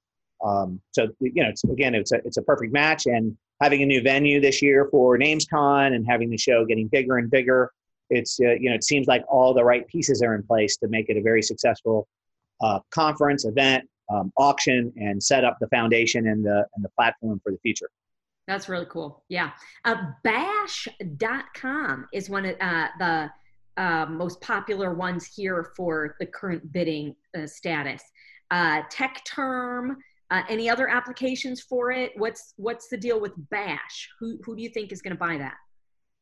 um, so you know it's, again it's a, it's a perfect match. And having a new venue this year for namescon and having the show getting bigger and bigger it's uh, you know it seems like all the right pieces are in place to make it a very successful uh, conference event um, auction and set up the foundation and the and the platform for the future That's really cool. Yeah. Uh, bash.com is one of uh, the uh, most popular ones here for the current bidding uh, status. Uh, tech term, uh, any other applications for it? What's what's the deal with Bash? Who, who do you think is going to buy that?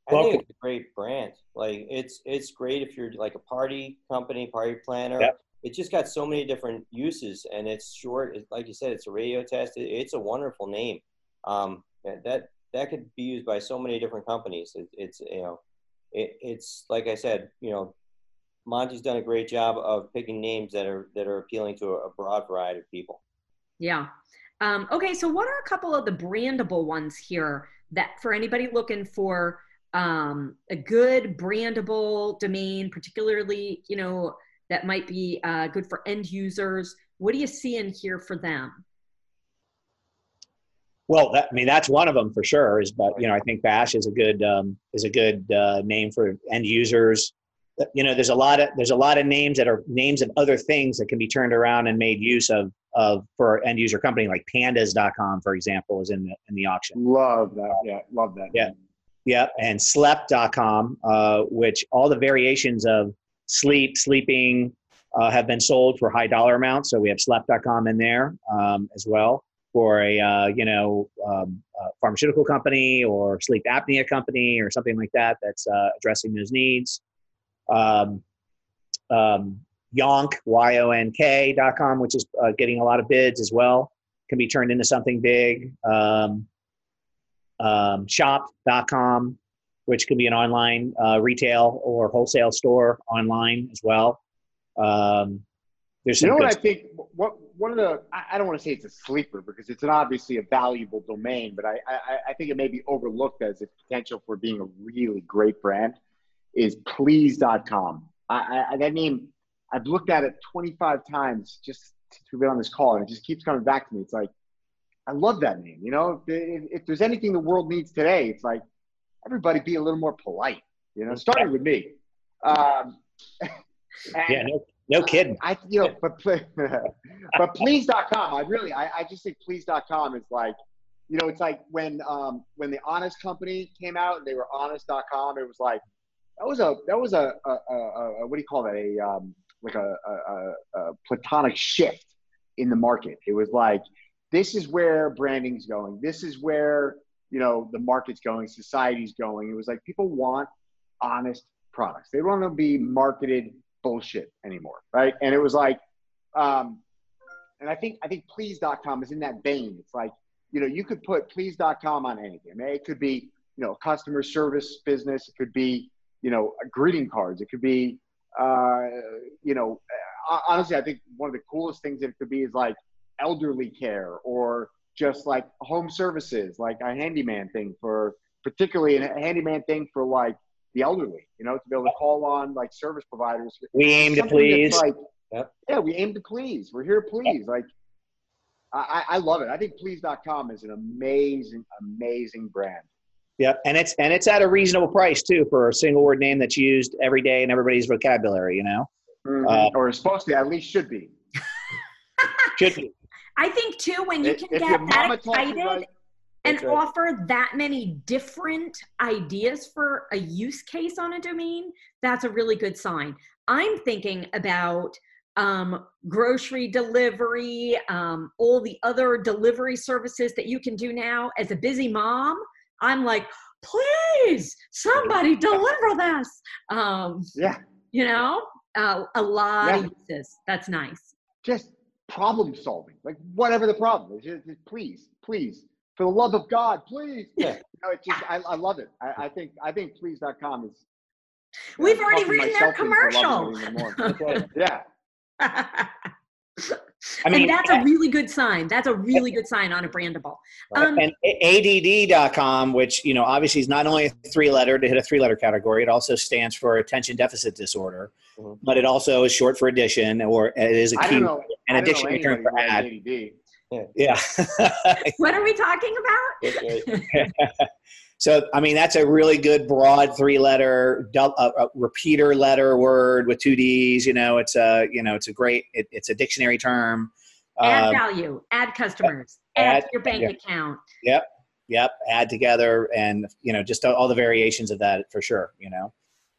I think it's a great brand. Like it's it's great if you're like a party company, party planner. Yep. It's just got so many different uses, and it's short. It, like you said, it's a radio test. It, it's a wonderful name. Um, that, that could be used by so many different companies. It, it's you know, it, it's like I said, you know, Monte's done a great job of picking names that are that are appealing to a broad variety of people. Yeah. Um, okay, so what are a couple of the brandable ones here that for anybody looking for um, a good brandable domain, particularly, you know, that might be uh, good for end users? What do you see in here for them? Well, that, I mean, that's one of them for sure. Is but you know, I think Bash is a good um, is a good uh, name for end users. You know, there's a lot of there's a lot of names that are names of other things that can be turned around and made use of of for end user company like Pandas.com, for example, is in the in the auction. Love that. Yeah. Love that. Yeah. Yep, and Slept.com, uh, which all the variations of sleep, sleeping, uh, have been sold for high dollar amounts. So we have slept.com in there um, as well for a uh, you know um, a pharmaceutical company or sleep apnea company or something like that that's uh, addressing those needs. Um, um, Yonk, Y-O-N-K dot com, which is uh, getting a lot of bids as well, can be turned into something big. Um, um, shop.com, which can be an online uh, retail or wholesale store online as well. Um, there's you know what I think? What one of the I don't want to say it's a sleeper because it's an obviously a valuable domain, but I, I, I think it may be overlooked as a potential for being a really great brand is please.com. I, I that name I've looked at it 25 times just to be on this call, and it just keeps coming back to me. It's like I love that name. You know, if, if there's anything the world needs today, it's like everybody be a little more polite. You know, starting with me. Um, yeah, no, no kidding. I, you know, but but please.com. I really, I, I just think please.com is like, you know, it's like when um when the Honest Company came out and they were honest.com. It was like that was a that was a, a, a, a what do you call that a um like a, a, a platonic shift in the market. It was like this is where branding's going. This is where you know the market's going, society's going. It was like people want honest products. They don't want to be marketed bullshit anymore, right? And it was like, um, and I think I think please.com is in that vein. It's like you know you could put please.com on anything. It could be you know customer service business. It could be you know greeting cards. It could be uh, you know honestly, I think one of the coolest things that it could be is like elderly care or just like home services, like a handyman thing for particularly a handyman thing for like the elderly, you know, to be able to call on like service providers. We aim to please. Like, yep. Yeah, we aim to please. We're here to please. Yep. Like, I, I love it. I think please.com is an amazing, amazing brand. Yep, and it's and it's at a reasonable price too for a single word name that's used every day in everybody's vocabulary. You know, mm-hmm. uh, or supposed to at least should be. should be. I think too when you can if get that excited right, and right. offer that many different ideas for a use case on a domain, that's a really good sign. I'm thinking about um, grocery delivery, um, all the other delivery services that you can do now as a busy mom. I'm like, please, somebody deliver this. Um, yeah. You know, uh, a lot yeah. of uses. That's nice. Just problem solving, like whatever the problem is. Just, just please, please, for the love of God, please. Yeah. You know, it's just, I, I love it. I, I think, I think please.com is. We've already written their commercial. yeah. I mean, and that's a really good sign. That's a really good sign on a brandable. Um, and ADD.com, which, you know, obviously is not only a three letter to hit a three letter category, it also stands for attention deficit disorder, mm-hmm. but it also is short for addition or it is a key, an addiction term for. ADD. Yeah. what are we talking about? So, I mean, that's a really good broad three letter, a, a repeater letter word with two D's. You know, it's a, you know, it's a great, it, it's a dictionary term. Add um, value, add customers, add, add your bank yeah. account. Yep. Yep. Add together and, you know, just all the variations of that for sure, you know.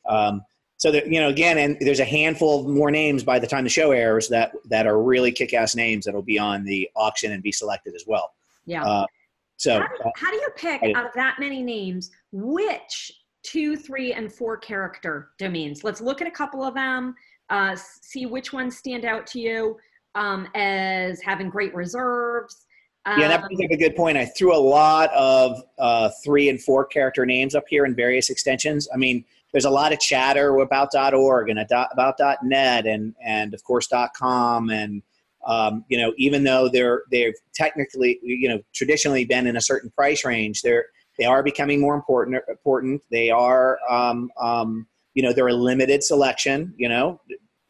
Um, so that, you know, again, and there's a handful of more names by the time the show airs that, that are really kick-ass names that'll be on the auction and be selected as well. Yeah. Uh, so, how do, uh, how do you pick I, out of that many names which two, three, and four character domains? Let's look at a couple of them, uh, see which ones stand out to you um, as having great reserves. Um, yeah, that brings up a good point. I threw a lot of uh, three and four character names up here in various extensions. I mean, there's a lot of chatter about .org and about .net and and of course .com and um, you know, even though they're they've technically, you know, traditionally been in a certain price range, they're they are becoming more important. Important. They are, um, um, you know, they're a limited selection. You know,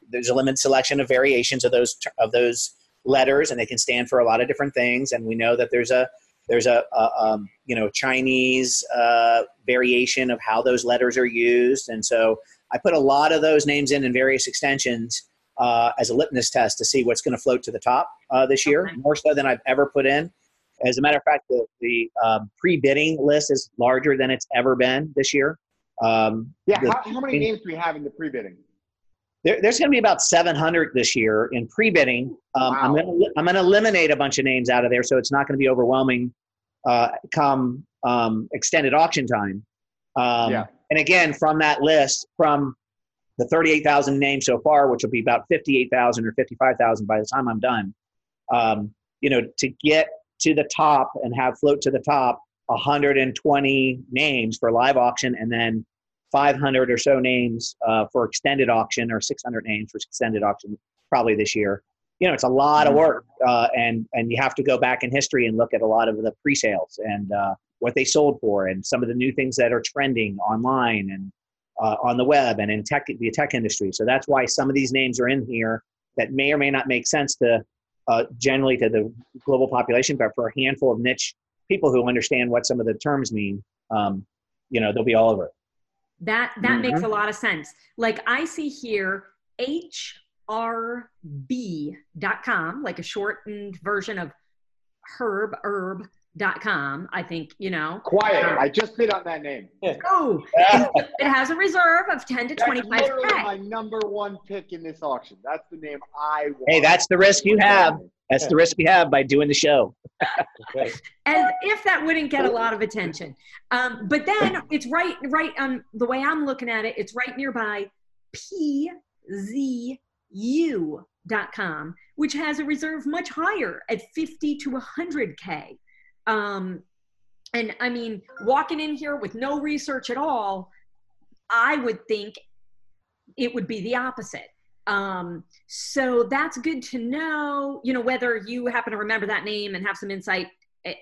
there's a limited selection of variations of those of those letters, and they can stand for a lot of different things. And we know that there's a there's a, a um, you know Chinese uh, variation of how those letters are used, and so I put a lot of those names in in various extensions uh, as a litmus test to see what's going to float to the top uh, this year, okay. more so than I've ever put in. As a matter of fact, the, the um, pre-bidding list is larger than it's ever been this year. Um, yeah, the, how, how, many names do we have in the pre-bidding? There, there's going to be about 700 this year in pre-bidding. Um, I'm Wow. going to I'm going to eliminate a bunch of names out of there, so it's not going to be overwhelming uh, come um, extended auction time. Um, Yeah. And again, from that list, from the 38,000 names so far, which will be about 58,000 or 55,000 by the time I'm done, um, you know, to get to the top and have float to the top 120 names for live auction and then 500 or so names uh, for extended auction or 600 names for extended auction probably this year. You know, it's a lot of work, uh, and and you have to go back in history and look at a lot of the pre-sales and uh, what they sold for, and some of the new things that are trending online and uh, on the web and in tech, the tech industry. So that's why some of these names are in here that may or may not make sense to uh, generally to the global population, but for a handful of niche people who understand what some of the terms mean, um, you know, they'll be all over it. That that makes Mhm. a lot of sense. Like I see here hrb.com, like a shortened version of herb herb herb.com. I think, you know. Quiet. I just bid on that name. Oh, it has a reserve of 10 to That's literally 25k. my number one pick in this auction. That's the name I want. Hey, that's the risk you have. That's the risk you have by doing the show. Okay. As if that wouldn't get a lot of attention. Um, but then it's right, right on the way I'm looking at it, it's right nearby pzu.com, which has a reserve much higher at 50 to 100K. Um, and I mean, walking in here with no research at all, I would think it would be the opposite. Um, so that's good to know. You know, whether you happen to remember that name and have some insight. eh,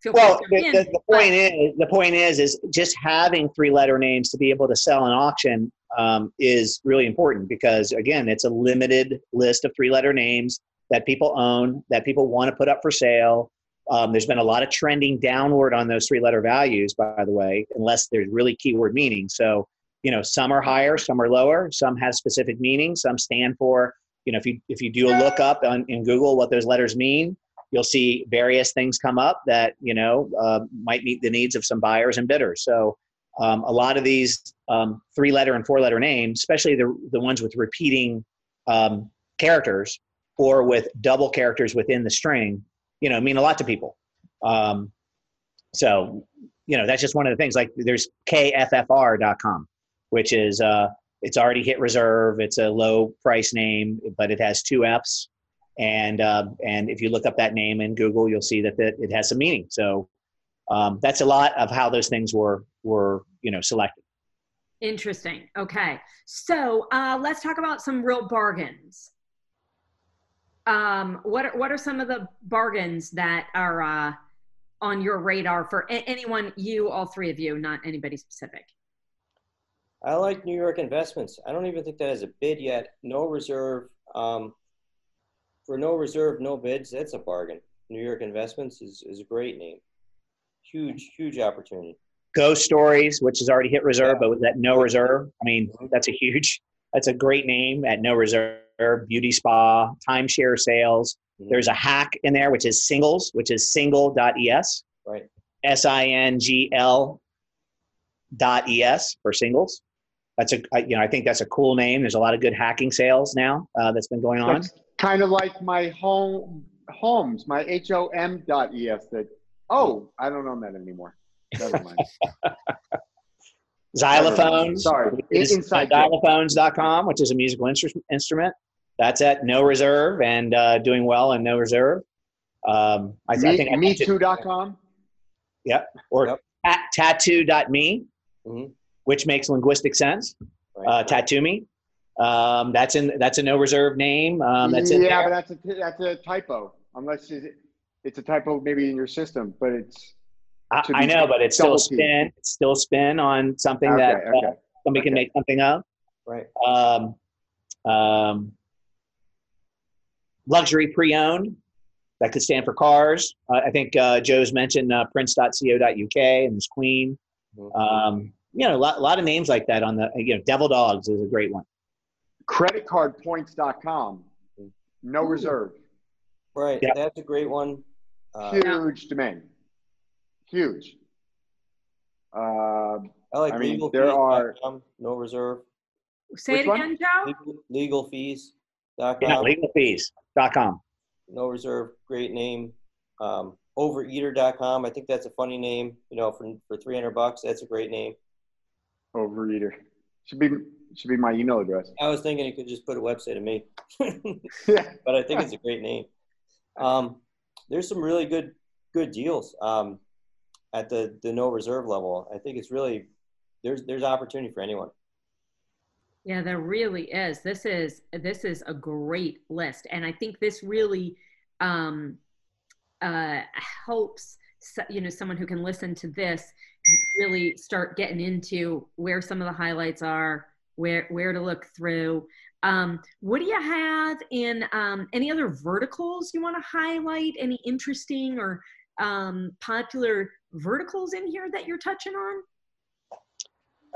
Feel free Well, to the, jump the, in. the point is, the point is, is just having three-letter names to be able to sell an auction um, is really important because, again, it's a limited list of three-letter names that people own, that people want to put up for sale. Um, there's been a lot of trending downward on those three-letter values, by the way, unless there's really keyword meaning. So, you know, some are higher, some are lower, some have specific meanings, some stand for, you know, if you if you do a lookup on, in Google what those letters mean, you'll see various things come up that you know uh, might meet the needs of some buyers and bidders. So um, a lot of these um, three-letter and four-letter names, especially the the ones with repeating um, characters or with double characters within the string, you know, mean a lot to people. Um, so you know that's just one of the things. Like there's kffr.com, which is uh, it's already hit reserve. It's a low price name, but it has two F's and uh, and if you look up that name in Google, you'll see that it, it has some meaning. So um, that's a lot of how those things were were you know selected. Interesting. Okay. So uh, let's talk about some real bargains. Um, what are, what are some of the bargains that are uh, on your radar for a- anyone, you, all three of you, not anybody specific? I like New York investments. I don't even think that has a bid yet. No reserve. Um, for no reserve, no bids, that's a bargain. New York investments is, is a great name. Huge, huge opportunity. Ghost Stories, which has already hit reserve, but with that no reserve, I mean that's a huge, that's a great name at no reserve. Beauty spa, timeshare sales. Mhm. There's a hack in there, which is singles, which is single.es. Right. S I N G L dot es for singles. That's a you know I think that's a cool name. There's a lot of good hacking sales now uh, that's been going on. That's kind of like my home homes, my H O M dot E S. That oh, I don't own that anymore. Never mind. Xylophones. Sorry. is Inside xylophones.com, which is a musical instrument. That's at no reserve and uh, doing well in no reserve. Um, I, th- I Me, think I me mentioned- too.com. or Yep. at tattoo.me, Mhm. which makes linguistic sense. Right. Uh, tattoo me. Um, that's in that's a no reserve name. Um, that's yeah, but that's a that's a typo. Unless it's, it's a typo maybe in your system, but it's I, to I be know, but it's still double T. spin. It's still spin on something okay. that uh, okay. somebody can make something of. right. Um, um, luxury pre-owned. That could stand for cars. Uh, I think uh, Joe's mentioned uh, Prince.co.uk and there's Queen. Mhm. Um, you know, a lot, a lot of names like that on the. You know, Devil Dogs is a great one. Creditcardpoints.com. No Ooh. reserve. Right. Yeah. That's a great one. Uh, Huge domain. Huge. Uh, I like I mean, legal there are- no reserve. Say Which it one? again, Joe. Legal, legalfees.com. Yeah, legalfees.com. No reserve, great name. Um, overeater.com. I think that's a funny name. You know, for for 300 bucks, that's a great name. Overeater. Should be should be my email address. I was thinking you could just put a website of me, Yeah. but I think it's a great name. Um, there's some really good good deals um, at the the no reserve level. I think it's really there's there's opportunity for anyone. Yeah, there really is. This is this is a great list, and I think this really um, uh, helps you know someone who can listen to this really start getting into where some of the highlights are, where where to look through. Um, what do you have in um, any other verticals you want to highlight? Any interesting or um, popular verticals in here that you're touching on?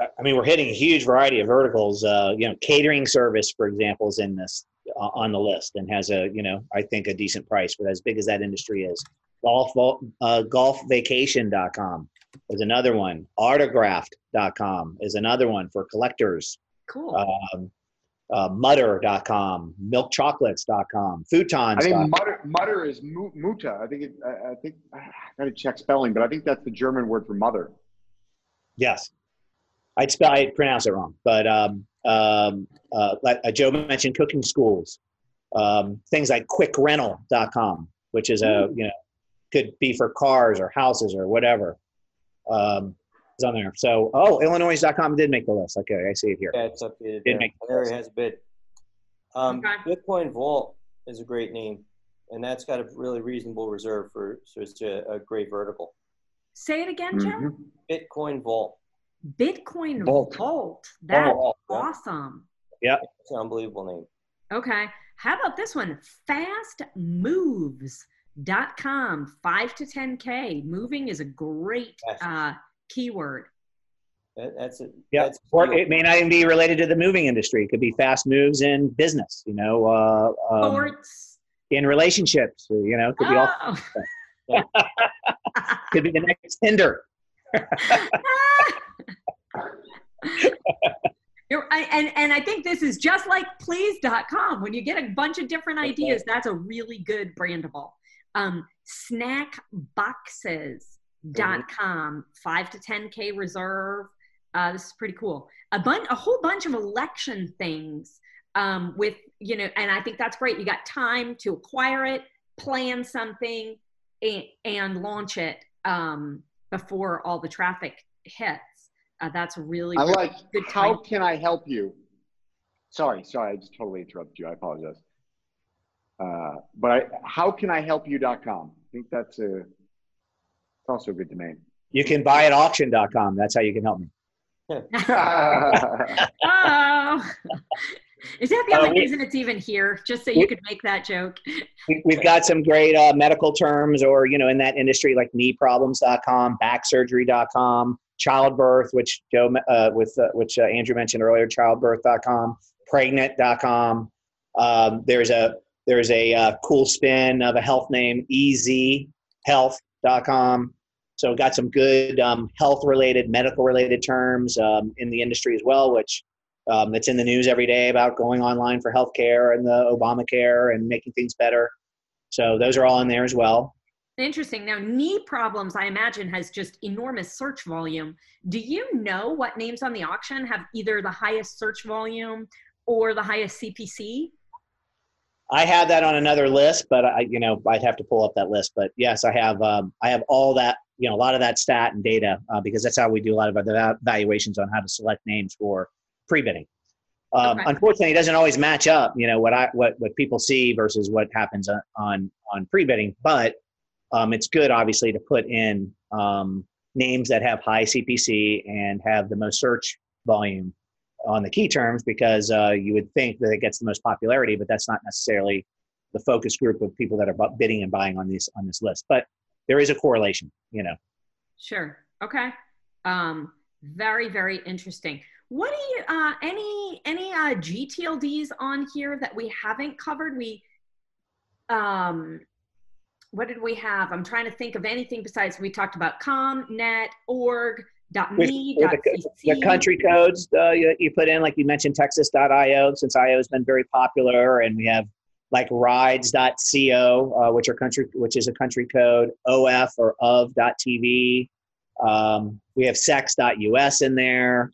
I mean, we're hitting a huge variety of verticals. Uh, you know, catering service, for example, is in this uh, on the list and has a you know I think a decent price But as big as that industry is. Golf uh, golfvacation.com is another one. Autographed.com is another one for collectors. Cool. Um, uh, Mutter.com, milkchocolates.com, I futons. think mutter, mutter is mu- muta. I think it, I, I think I gotta check spelling, but I think that's the German word for mother. Yes, I'd spell I'd pronounce it wrong, but um, um, uh, like uh, Joe mentioned, cooking schools, um, things like QuickRental.com, which is a you know could be for cars or houses or whatever. Um, is on there. So oh, Illinois.com did make the list. Okay, I see it here. Yeah, it's updated. Did There. make the Larry list. has a bid. Um, Okay. Bitcoin Vault is a great name, and that's got a really reasonable reserve for so it's a, a great vertical. Say it again, Joe. Mhm. Bitcoin Vault. Bitcoin Vault. Vault. That's Vault, yeah. awesome. It's an unbelievable name. Okay. How about this one? Fastmoves.com. 5 to 10K. Moving is a great Yes. uh, keyword. That, that's it. Yeah, That's or it may not even be related to the moving industry. It could be fast moves in business. You know, uh, um, Sports. in relationships. You know, could be all. Oh. Could be the next Tinder. You're, I, and, and I think this is just like please.com. When you get a bunch of different Okay. ideas, that's a really good brandable. Um, snackboxes.com, 5 to 10K reserve. Uh, this is pretty cool. A bunch, a whole bunch of election things um, with, you know, and I think that's great. You got time to acquire it, plan something, and, and launch it um, before all the traffic hits. Uh, that's really, I really like. good How time. can I help you? Sorry, sorry, I just totally interrupted you. I apologize. Uh, but I, how can I help you.com? I think that's a. It's also a good domain. You can buy at auction.com. That's how you can help me. Oh, is that the Uh, only we- reason it's even here? Just so you we- could make that joke. We- We've got some great uh, medical terms, or you know, in that industry, like kneeproblems.com, backsurgery.com, childbirth, which Joe, uh, with uh, which uh, Andrew mentioned earlier, childbirth.com, pregnant.com. Um, there's a there's a uh, cool spin of a health name, ezhealth.com. So got some good um, health related, medical related terms um, in the industry as well, which um, in the news every day about going online for healthcare and the Obamacare and making things better. So those are all in there as well. Interesting. Now, knee problems, I imagine, has just enormous search volume. Do you know what names on the auction have either the highest search volume or the highest CPC? I have that on another list, but I, you know, I'd have to pull up that list. But yes, I have, um, I have all that, you know, a lot of that stat and data uh, because that's how we do a lot of the va- valuations on how to select names for pre-bidding. Um, Okay. Unfortunately, it doesn't always match up, you know, what I what what people see versus what happens on on, on pre-bidding. But um, it's good, obviously, to put in um, names that have high CPC and have the most search volume on the key terms because uh, you would think that it gets the most popularity, but that's not necessarily the focus group of people that are bidding and buying on this on this list. But there is a correlation, you know. Sure. Okay. Um, very, very interesting. What do you, uh, any, any, uh, GTLDs on here that we haven't covered? We, um, what did we have? I'm trying to think of anything besides we talked about com, net, org, With- me with the, the country codes uh, you, you put in, like you mentioned, Texas.io, since IO has been very popular, and we have like rides.co, uh, which are country, which is a country code, OF or of.tv. Um, we have sex.us in there.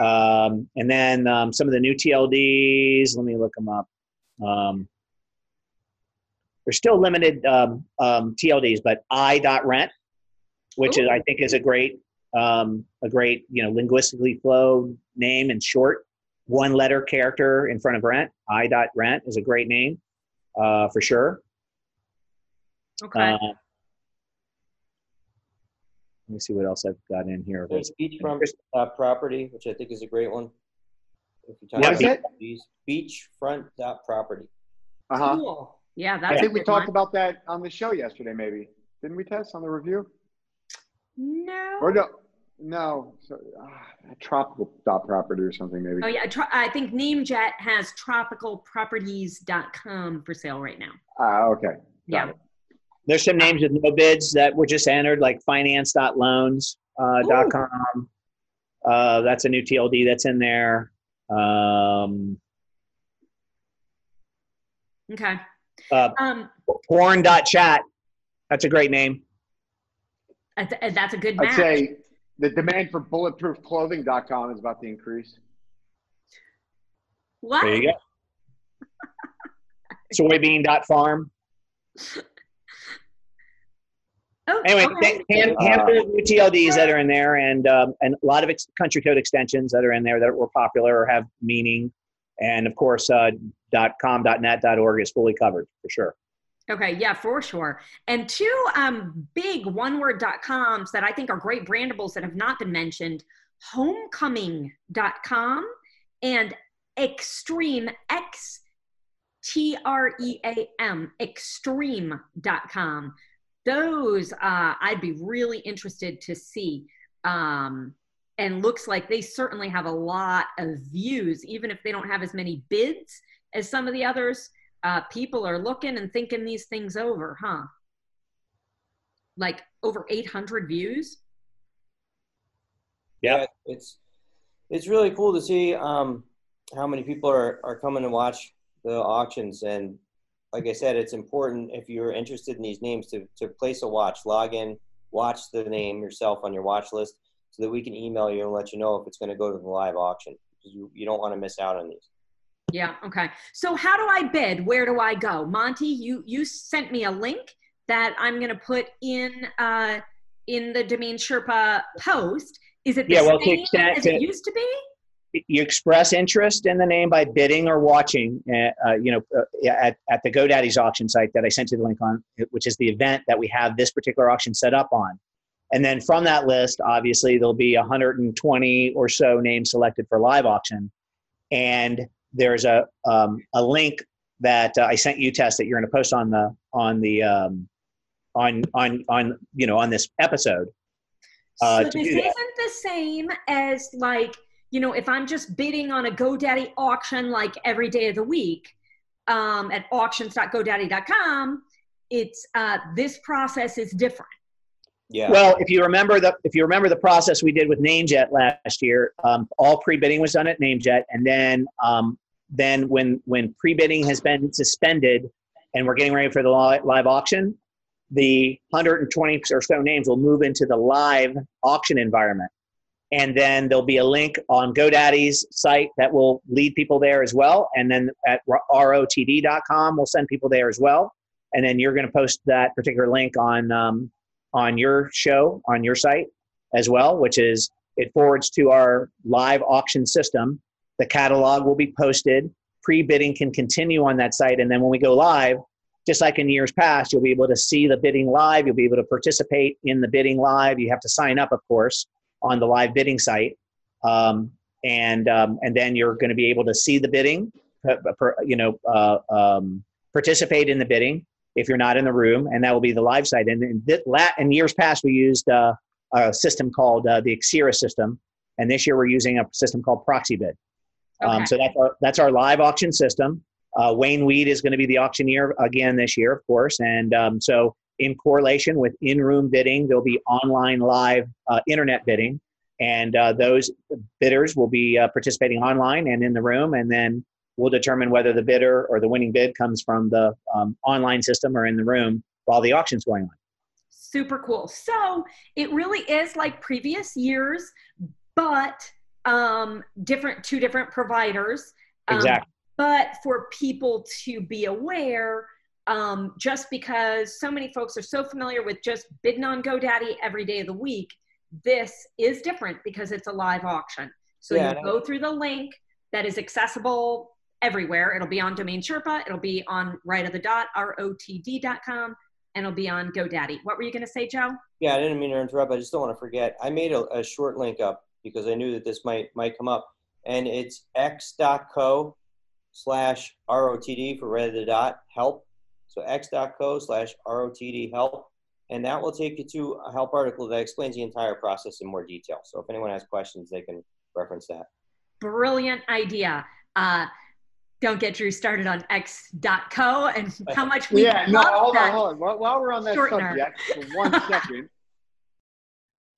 Um, and then um, some of the new TLDs, let me look them up. Um, there's still limited um, um, TLDs, but i.rent, which is, I think is a great, um, a great, you know, linguistically flow name and short. One letter character in front of rent. I dot rent is a great name uh, for sure. Okay. Uh, let me see what else I've got in here. There's beachfront uh, property, which I think is a great one. If you type What is in it? Beachfront dot property. Uh huh. Cool. Yeah, that's I a think we good talked one. about that on the show yesterday, maybe. Didn't we test on the review? No. Or no? No. So, uh, tropical dot property or something, maybe. Oh yeah, tro- I think NameJet has tropicalproperties.com for sale right now. Ah, okay. Got Yeah. it. There's some names with no bids that were just entered, like finance.loans.com. Uh, dot com. uh, that's a new TLD that's in there. Um, Okay. uh, Um, porn.chat. That's a great name. That's, that's a good I'd say the demand for bulletproofclothing.com is about to increase. what? There you go. Soybean.farm. Oh, Anyway, okay. hand, handful of new TLDs that are in there, and um, and a lot of ex- country code extensions that are in there that were popular or have meaning, and of course, uh, .com, .net, .org is fully covered for sure. Okay, yeah, for sure. And two um, big one-word.coms that I think are great brandables that have not been mentioned, homecoming.com and extreme x t r e a m extreme.com. Those uh, I'd be really interested to see. Um, and looks like they certainly have a lot of views, even if they don't have as many bids as some of the others uh, people are looking and thinking these things over, huh? Like over 800 views. Yeah. it's it's really cool to see um, how many people are, are coming to watch the auctions. And like I said, it's important if you're interested in these names to, to place a watch, log in, watch the name yourself on your watch list so that we can email you and let you know if it's going to go to the live auction. Because you, you don't want to miss out on these. Yeah. Okay. So how do I bid? Where do I go? Monte, you you sent me a link that I'm going to put in uh, in the Domain Sherpa post. Is it the Yeah, well, same as it used to be? You express interest in the name by bidding or watching, uh, uh, you know, uh, at, at the GoDaddy's auction site that I sent you the link on, which is the event that we have this particular auction set up on. And then from that list, obviously, there'll be 120 or so names selected for live auction. And there's a, um, a link that uh, I sent you, Tess, that you're going to post on the on the um, on on on you know on this episode. Uh, so to this do that. isn't the same as like you know if I'm just bidding on a GoDaddy auction like every day of the week um, at auctions.godaddy.com. It's uh, this process is different. Yeah. Well, if you remember the if you remember the process we did with NameJet last year, um, all pre-bidding was done at NameJet, and then um, then when when pre-bidding has been suspended, and we're getting ready for the live auction, the 120 or so names will move into the live auction environment, and then there'll be a link on GoDaddy's site that will lead people there as well, and then at rotd.com we'll send people there as well, and then you're going to post that particular link on. Um, on your show on your site as well which is it forwards to our live auction system. The catalog will be posted. Pre-bidding can continue on that site. And then when we go live just like in years past you'll be able to see the bidding live. You'll be able to participate in the bidding live. You have to sign up of course on the live bidding site. Um, and um, and then you're going to be able to see the bidding uh, you know uh, um, participate in the bidding if you're not in the room, and that will be the live site. And in, th- la- in years past, we used uh, a system called uh, the Xera system, and this year we're using a system called Proxibid. Um, Okay. so that's our, that's our live auction system. Uh, Wayne Weed is going to be the auctioneer again this year, of course, and um, so in correlation with in-room bidding, there'll be online live uh, internet bidding, and uh, those bidders will be uh, participating online and in the room, and then we'll determine whether the bidder or the winning bid comes from the um, online system or in the room while the auction's going on. Super cool. So it really is like previous years, but um, different two different providers. Um, exactly. But for people to be aware, um, just because so many folks are so familiar with just bidding on GoDaddy every day of the week, this is different because it's a live auction. So yeah, you go through the link that is accessible everywhere. It'll be on Domain Sherpa. It'll be on right of the dot, rotd.com, and it'll be on GoDaddy. What were you going to say, Joe? Yeah, I didn't mean to interrupt. I just don't want to forget. I made a, a short link up because I knew that this might might come up, and it's x.co slash rotd for right of the dot help. So x.co slash rotd help. And that will take you to a help article that explains the entire process in more detail. So if anyone has questions, they can reference that. Brilliant idea. Uh, don't get Drew started on X.co and how much we yeah, no, hold on, hold on. While, while we're on that shortener. subject, for one second.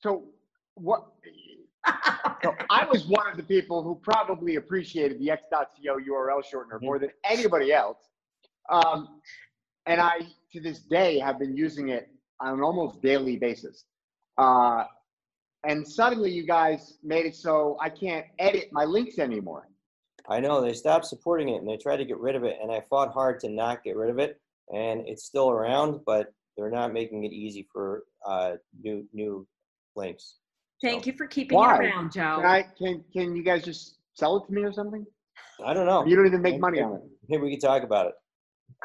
So what? so I was one of the people who probably appreciated the X.co URL shortener more than anybody else, um, and I to this day have been using it on an almost daily basis. Uh, and suddenly, you guys made it so I can't edit my links anymore. I know they stopped supporting it and they tried to get rid of it, and I fought hard to not get rid of it, and it's still around, but they're not making it easy for uh, new new links. Thank so. you for keeping Why? it around, Joe. Can, I, can can you guys just sell it to me or something? I don't know. You don't even make money on it. Maybe we can talk about it.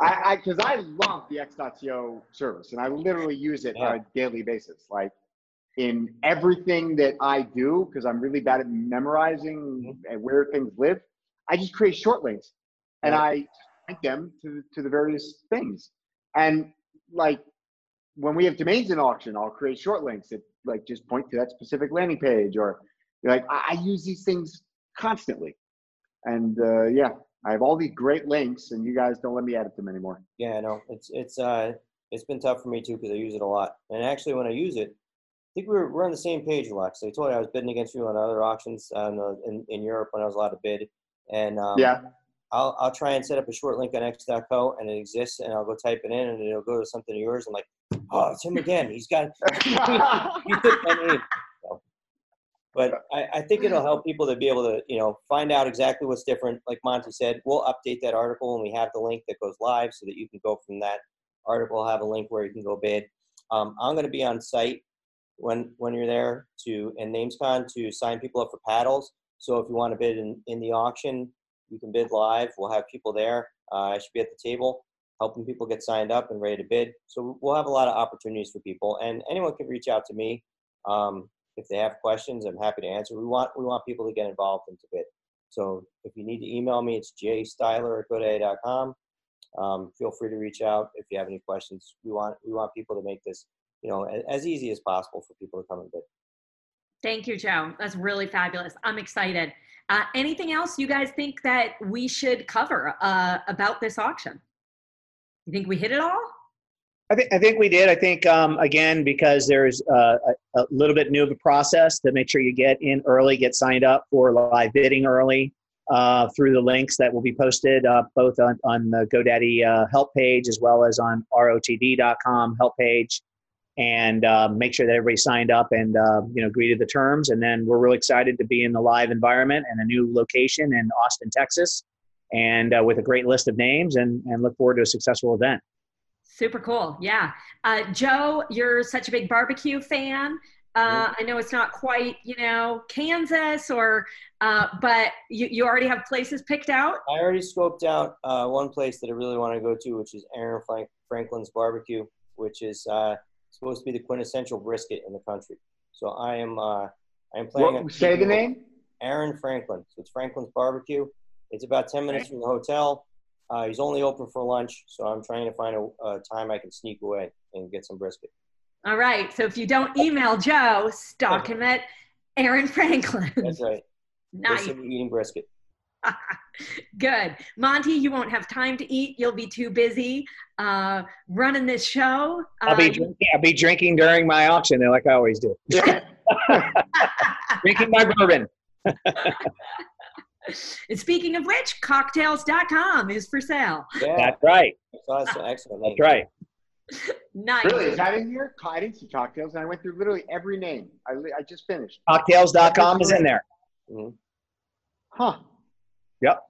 I because I, I, love the X.co service and I literally use it yeah. on a daily basis. Like in everything that I do, because I'm really bad at memorizing mm-hmm. where things live, I just create short links and I link them to, to the various things. And like when we have domains in auction, I'll create short links that like just point to that specific landing page or like I, I use these things constantly. And uh, yeah, I have all these great links and you guys don't let me edit them anymore. Yeah, no, it's, it's, uh, it's been tough for me too because I use it a lot. And actually, when I use it, think we are we're on the same page, Alex. I told you I was bidding against you on other auctions on the, in, in Europe when I was allowed to bid. And um, yeah, I'll, I'll try and set up a short link on x.co and it exists and I'll go type it in and it'll go to something of yours. I'm like, oh, it's him again. He's got, he took my name. So, but I, I think it'll help people to be able to, you know, find out exactly what's different. Like Monte said, we'll update that article and we have the link that goes live so that you can go from that article, have a link where you can go bid. Um, I'm going to be on site when when you're there to and NamesCon to sign people up for paddles. So if you want to bid in, in the auction, you can bid live. We'll have people there. Uh, I should be at the table helping people get signed up and ready to bid. So we'll have a lot of opportunities for people, and anyone can reach out to me um, if they have questions. I'm happy to answer. We want we want people to get involved and to bid. So if you need to email me, it's jstyler at godaddy.com. Um, feel free to reach out if you have any questions. We want we want people to make this you know, as easy as possible for people to come and bid. Thank you, Joe. That's really fabulous. I'm excited. Uh, anything else you guys think that we should cover uh, about this auction? You think we hit it all? I think I think we did. I think um, again because there's uh, a, a, little bit new of a process to make sure you get in early, get signed up for live bidding early uh, through the links that will be posted uh, both on, on the GoDaddy uh, help page as well as on rotd.com help page and uh, make sure that everybody signed up and uh, you know agreed to the terms. And then we're really excited to be in the live environment and a new location in Austin, Texas, and uh, with a great list of names, and and look forward to a successful event. Super cool, yeah. Uh, Joe, you're such a big barbecue fan. Uh, I know it's not quite, you know, Kansas or, uh, but you, you already have places picked out? I already scoped out one place that I really want to go to, which is Aaron Frank- Franklin's Barbecue, which is supposed to be the quintessential brisket in the country. So I am uh, I am planning. What, say the name. Aaron Franklin. So it's Franklin's Barbecue. It's about ten minutes from the hotel. Uh, he's only open for lunch, so I'm trying to find a, a, time I can sneak away and get some brisket. All right. So if you don't email Joe, stalk him at Aaron Franklin. That's right. nice. Eating brisket. Good. Monte, you won't have time to eat. You'll be too busy uh, running this show. I'll be, uh, drinking, I'll be drinking during my auction, like I always do. Drinking my bourbon. and speaking of which, cocktails.com is for sale. Yeah, That's right. that's awesome. Excellent. That's right. Nice. Really? Is that in here? I didn't see cocktails, and I went through literally every name. I, li- I just finished. Cocktails.com is in there. Mhm. Huh. Yep.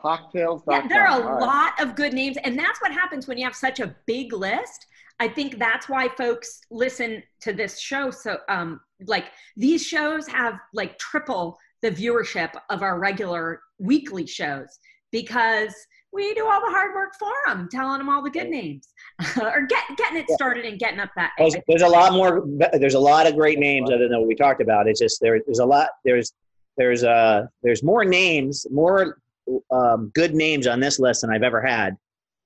Cocktails.com. Yeah, there are a All right. lot of good names, and that's what happens when you have such a big list. I think that's why folks listen to this show. So, um, like these shows have like triple the viewership of our regular weekly shows because we do all the hard work for them, telling them all the good names, or get, getting it started and getting up that. There's, there's a lot more. There's a lot of great names other than what we talked about. It's just there, there's a lot. There's there's uh there's more names, more um, good names on this list than I've ever had.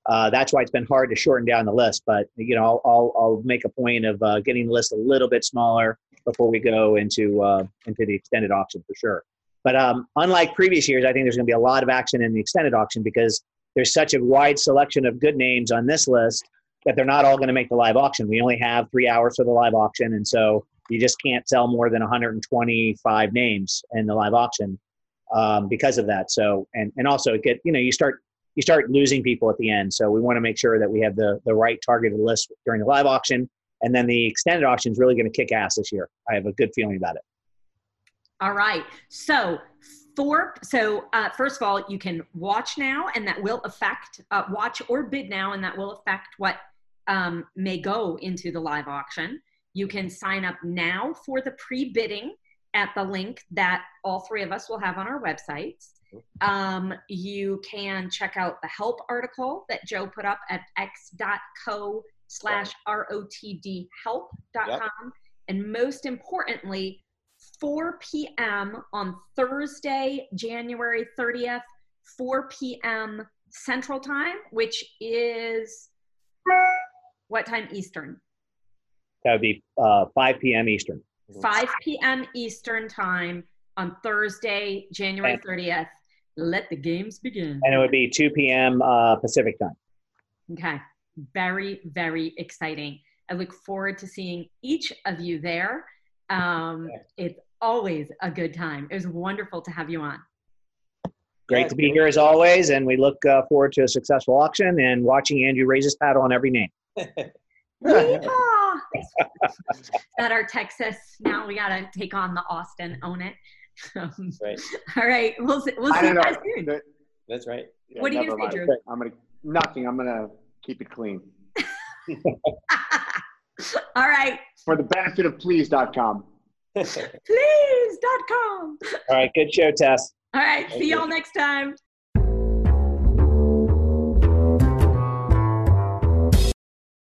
Uh, that's why it's been hard to shorten down the list. But you know, I'll I'll, I'll make a point of uh, getting the list a little bit smaller before we go into uh, into the extended auction for sure. But um, unlike previous years, I think there's going to be a lot of action in the extended auction because there's such a wide selection of good names on this list that they're not all going to make the live auction. We only have three hours for the live auction, and so you just can't sell more than 125 names in the live auction um, because of that. So, and and also get you know you start you start losing people at the end. So we want to make sure that we have the the right targeted list during the live auction, and then the extended auction is really going to kick ass this year. I have a good feeling about it. All right. So for so uh, first of all, you can watch now, and that will affect uh, watch or bid now, and that will affect what um, may go into the live auction. You can sign up now for the pre-bidding at the link that all three of us will have on our websites. Um, you can check out the help article that Joe put up at x.co slash rotd help.com. And most importantly, 4 p.m. on Thursday, January 30th, 4 p.m. Central Time, which is what time Eastern? That would be uh, 5 p.m. Eastern. 5 p.m. Eastern Time on Thursday, January 30th. Let the games begin. and it would be 2 p.m. Uh, Pacific time. Okay. Very, very exciting. I look forward to seeing each of you there. Um, it's always a good time. It was wonderful to have you on. Great to be here as always, and we look uh, forward to a successful auction and watching Andrew raise his paddle on every name. Yeehaw! Is that are Texas? Now we got to take on the Austin, own it. Um, Right. all right. We'll, see- we'll I see don't you know. guys soon. The- That's right. yeah, What are you gonna say. Drew? I'm gonna nothing. I'm gonna keep it clean all right. for the benefit of please.com. Please.com. All right, good show, Tess. All right. Thank See y'all next time.